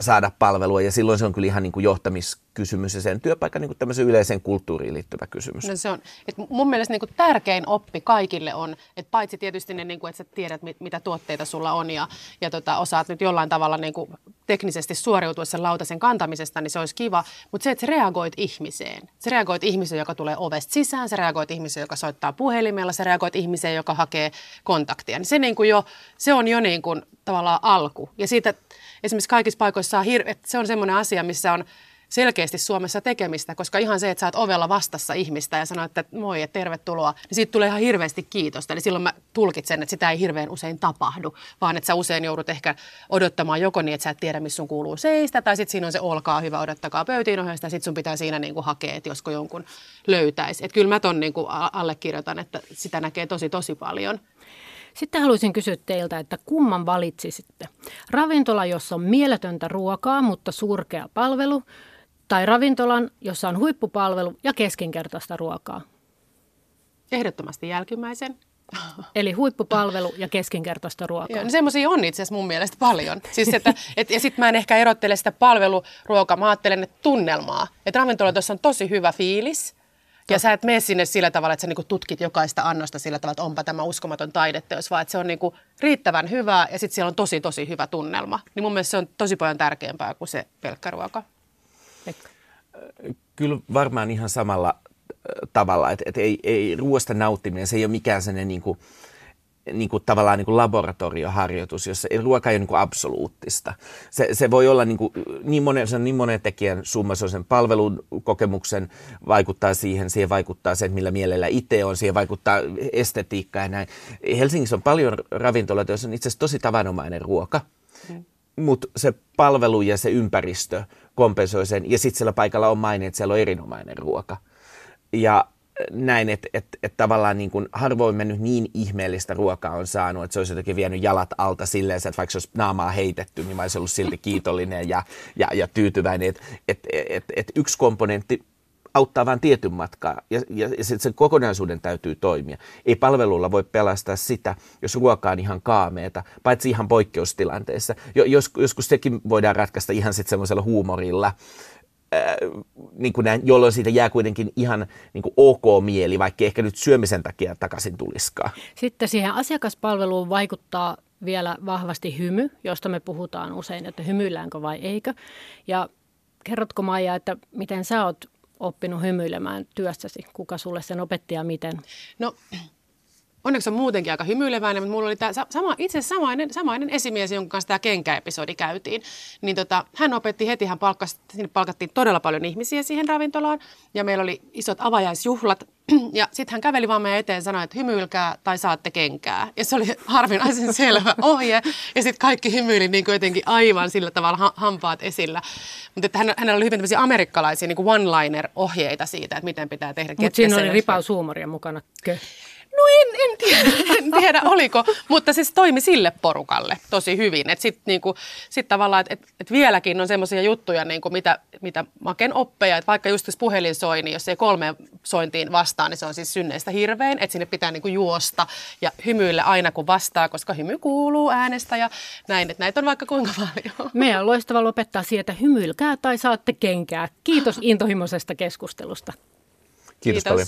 saada palvelua ja silloin se on kyllä ihan niin kuin johtamiskysymys ja sen työpaikan niin kuin tämmöisen yleiseen kulttuuriin liittyvä kysymys. No se on, että mun mielestä niin kuin tärkein oppi kaikille on, että paitsi tietysti ne, niin kuin, että sä tiedät, mit, mitä tuotteita sulla on ja, ja tota, osaat nyt jollain tavalla niin kuin teknisesti suoriutua sen lautasen kantamisesta, niin se olisi kiva, mutta se, että sä reagoit ihmiseen. Sä reagoit ihmiseen, joka tulee ovesta sisään, sä reagoit ihmiseen, joka soittaa puhelimella, sä reagoit ihmiseen, joka hakee kontaktia. Niin se, niin kuin jo, se on jo niin kuin tavallaan alku. Ja siitä esimerkiksi kaikissa paikoissa saa hirve, se on semmoinen asia, missä on selkeästi Suomessa tekemistä, koska ihan se, että sä oot ovella vastassa ihmistä ja sanoit, että moi, että tervetuloa, niin siitä tulee ihan hirveästi kiitosta. Eli silloin mä tulkitsen, että sitä ei hirveän usein tapahdu, vaan että sä usein joudut ehkä odottamaan joko niin, että sä et tiedä, missä sun kuuluu seistä, tai sitten siinä on se olkaa hyvä, odottakaa pöytiin ohjausta, ja sitten sun pitää siinä niin kuin hakea, että josko jonkun löytäisi. Että kyllä mä ton niin kuin allekirjoitan, että sitä näkee tosi tosi paljon. Sitten haluaisin kysyä teiltä, että kumman valitsisitte? Ravintola, jossa on mieletöntä ruokaa, mutta surkea palvelu, tai ravintolan, jossa on huippupalvelu ja keskinkertaista ruokaa? Ehdottomasti jälkimmäisen. (laughs) Eli huippupalvelu ja keskinkertaista ruokaa. no semmoisia on itse asiassa mun mielestä paljon. Siis että, et, ja sitten mä en ehkä erottele sitä palveluruokaa, mä ajattelen että tunnelmaa. Että ravintola on tosi hyvä fiilis, ja sä et mene sinne sillä tavalla, että sä niinku tutkit jokaista annosta sillä tavalla, että onpa tämä uskomaton taideteos, vaan että se on niinku riittävän hyvää ja sitten siellä on tosi tosi hyvä tunnelma. Niin mun mielestä se on tosi paljon tärkeämpää kuin se pelkkä ruoka. Pekka. Kyllä varmaan ihan samalla tavalla, että, että ei, ei ruoasta nauttiminen, se ei ole mikään sellainen niin kuin, niin kuin tavallaan niin kuin laboratorioharjoitus, jossa ruoka ei ole niin kuin absoluuttista. Se, se voi olla niin, kuin, niin, monen, se on niin monen tekijän summa, se on sen palvelun kokemuksen, vaikuttaa siihen, siihen vaikuttaa se, että millä mielellä itse on, siihen vaikuttaa estetiikka ja näin. Helsingissä on paljon ravintoloita, joissa on itse asiassa tosi tavanomainen ruoka, mm. mutta se palvelu ja se ympäristö kompensoi sen, ja sitten siellä paikalla on maine, että siellä on erinomainen ruoka. Ja näin, että et, et tavallaan niin kuin harvoin mennyt niin ihmeellistä ruokaa on saanut, että se olisi jotenkin vienyt jalat alta silleen, että vaikka se olisi naamaa heitetty, niin mä olisin ollut silti kiitollinen ja, ja, ja tyytyväinen. Että et, et, et yksi komponentti auttaa vain tietyn matkaa ja, ja, ja sit sen kokonaisuuden täytyy toimia. Ei palvelulla voi pelastaa sitä, jos ruoka on ihan kaameeta, paitsi ihan poikkeustilanteissa. Jo, jos, joskus sekin voidaan ratkaista ihan sitten semmoisella huumorilla, niin kuin näin, jolloin siitä jää kuitenkin ihan niin kuin ok mieli, vaikka ehkä nyt syömisen takia takaisin tuliskaan. Sitten siihen asiakaspalveluun vaikuttaa vielä vahvasti hymy, josta me puhutaan usein, että hymyilläänkö vai eikö. Ja kerrotko Maija, että miten sä oot oppinut hymyilemään työssäsi? Kuka sulle sen opetti ja miten? No onneksi on muutenkin aika hymyileväinen, mutta mulla oli tämä sama, itse samainen, samainen esimies, jonka kanssa tämä kenkäepisodi käytiin. Niin tota, hän opetti heti, hän palkkasi, sinne palkattiin todella paljon ihmisiä siihen ravintolaan ja meillä oli isot avajaisjuhlat. (clears throat) Ja sitten hän käveli vaan meidän eteen ja sanoi, että hymyilkää tai saatte kenkää. Ja se oli harvinaisen (laughs) selvä ohje. Ja sitten kaikki hymyili niin kuin jotenkin aivan sillä tavalla ha- hampaat esillä. Mutta että hän, hänellä oli hyvin tämmöisiä amerikkalaisia niin one-liner-ohjeita siitä, että miten pitää tehdä. Mutta siinä oli ripaus huumoria mukana. Kö? No en, en, tiedä, (laughs) en tiedä oliko, mutta se toimi sille porukalle tosi hyvin. Että sitten niinku, sit tavallaan, että et, et vieläkin on semmoisia juttuja, niinku, mitä, mitä maken oppeja, että vaikka just jos puhelin soi, niin jos ei kolme sointiin vastaan, niin se on siis synneistä hirvein, että sinne pitää niinku juosta ja hymyillä aina kun vastaa, koska hymy kuuluu äänestä ja näin, että näitä on vaikka kuinka paljon. (laughs) Meidän on loistava lopettaa siihen, että hymyilkää tai saatte kenkää. Kiitos (laughs) intohimoisesta keskustelusta. Kiitos, Kiitos. paljon.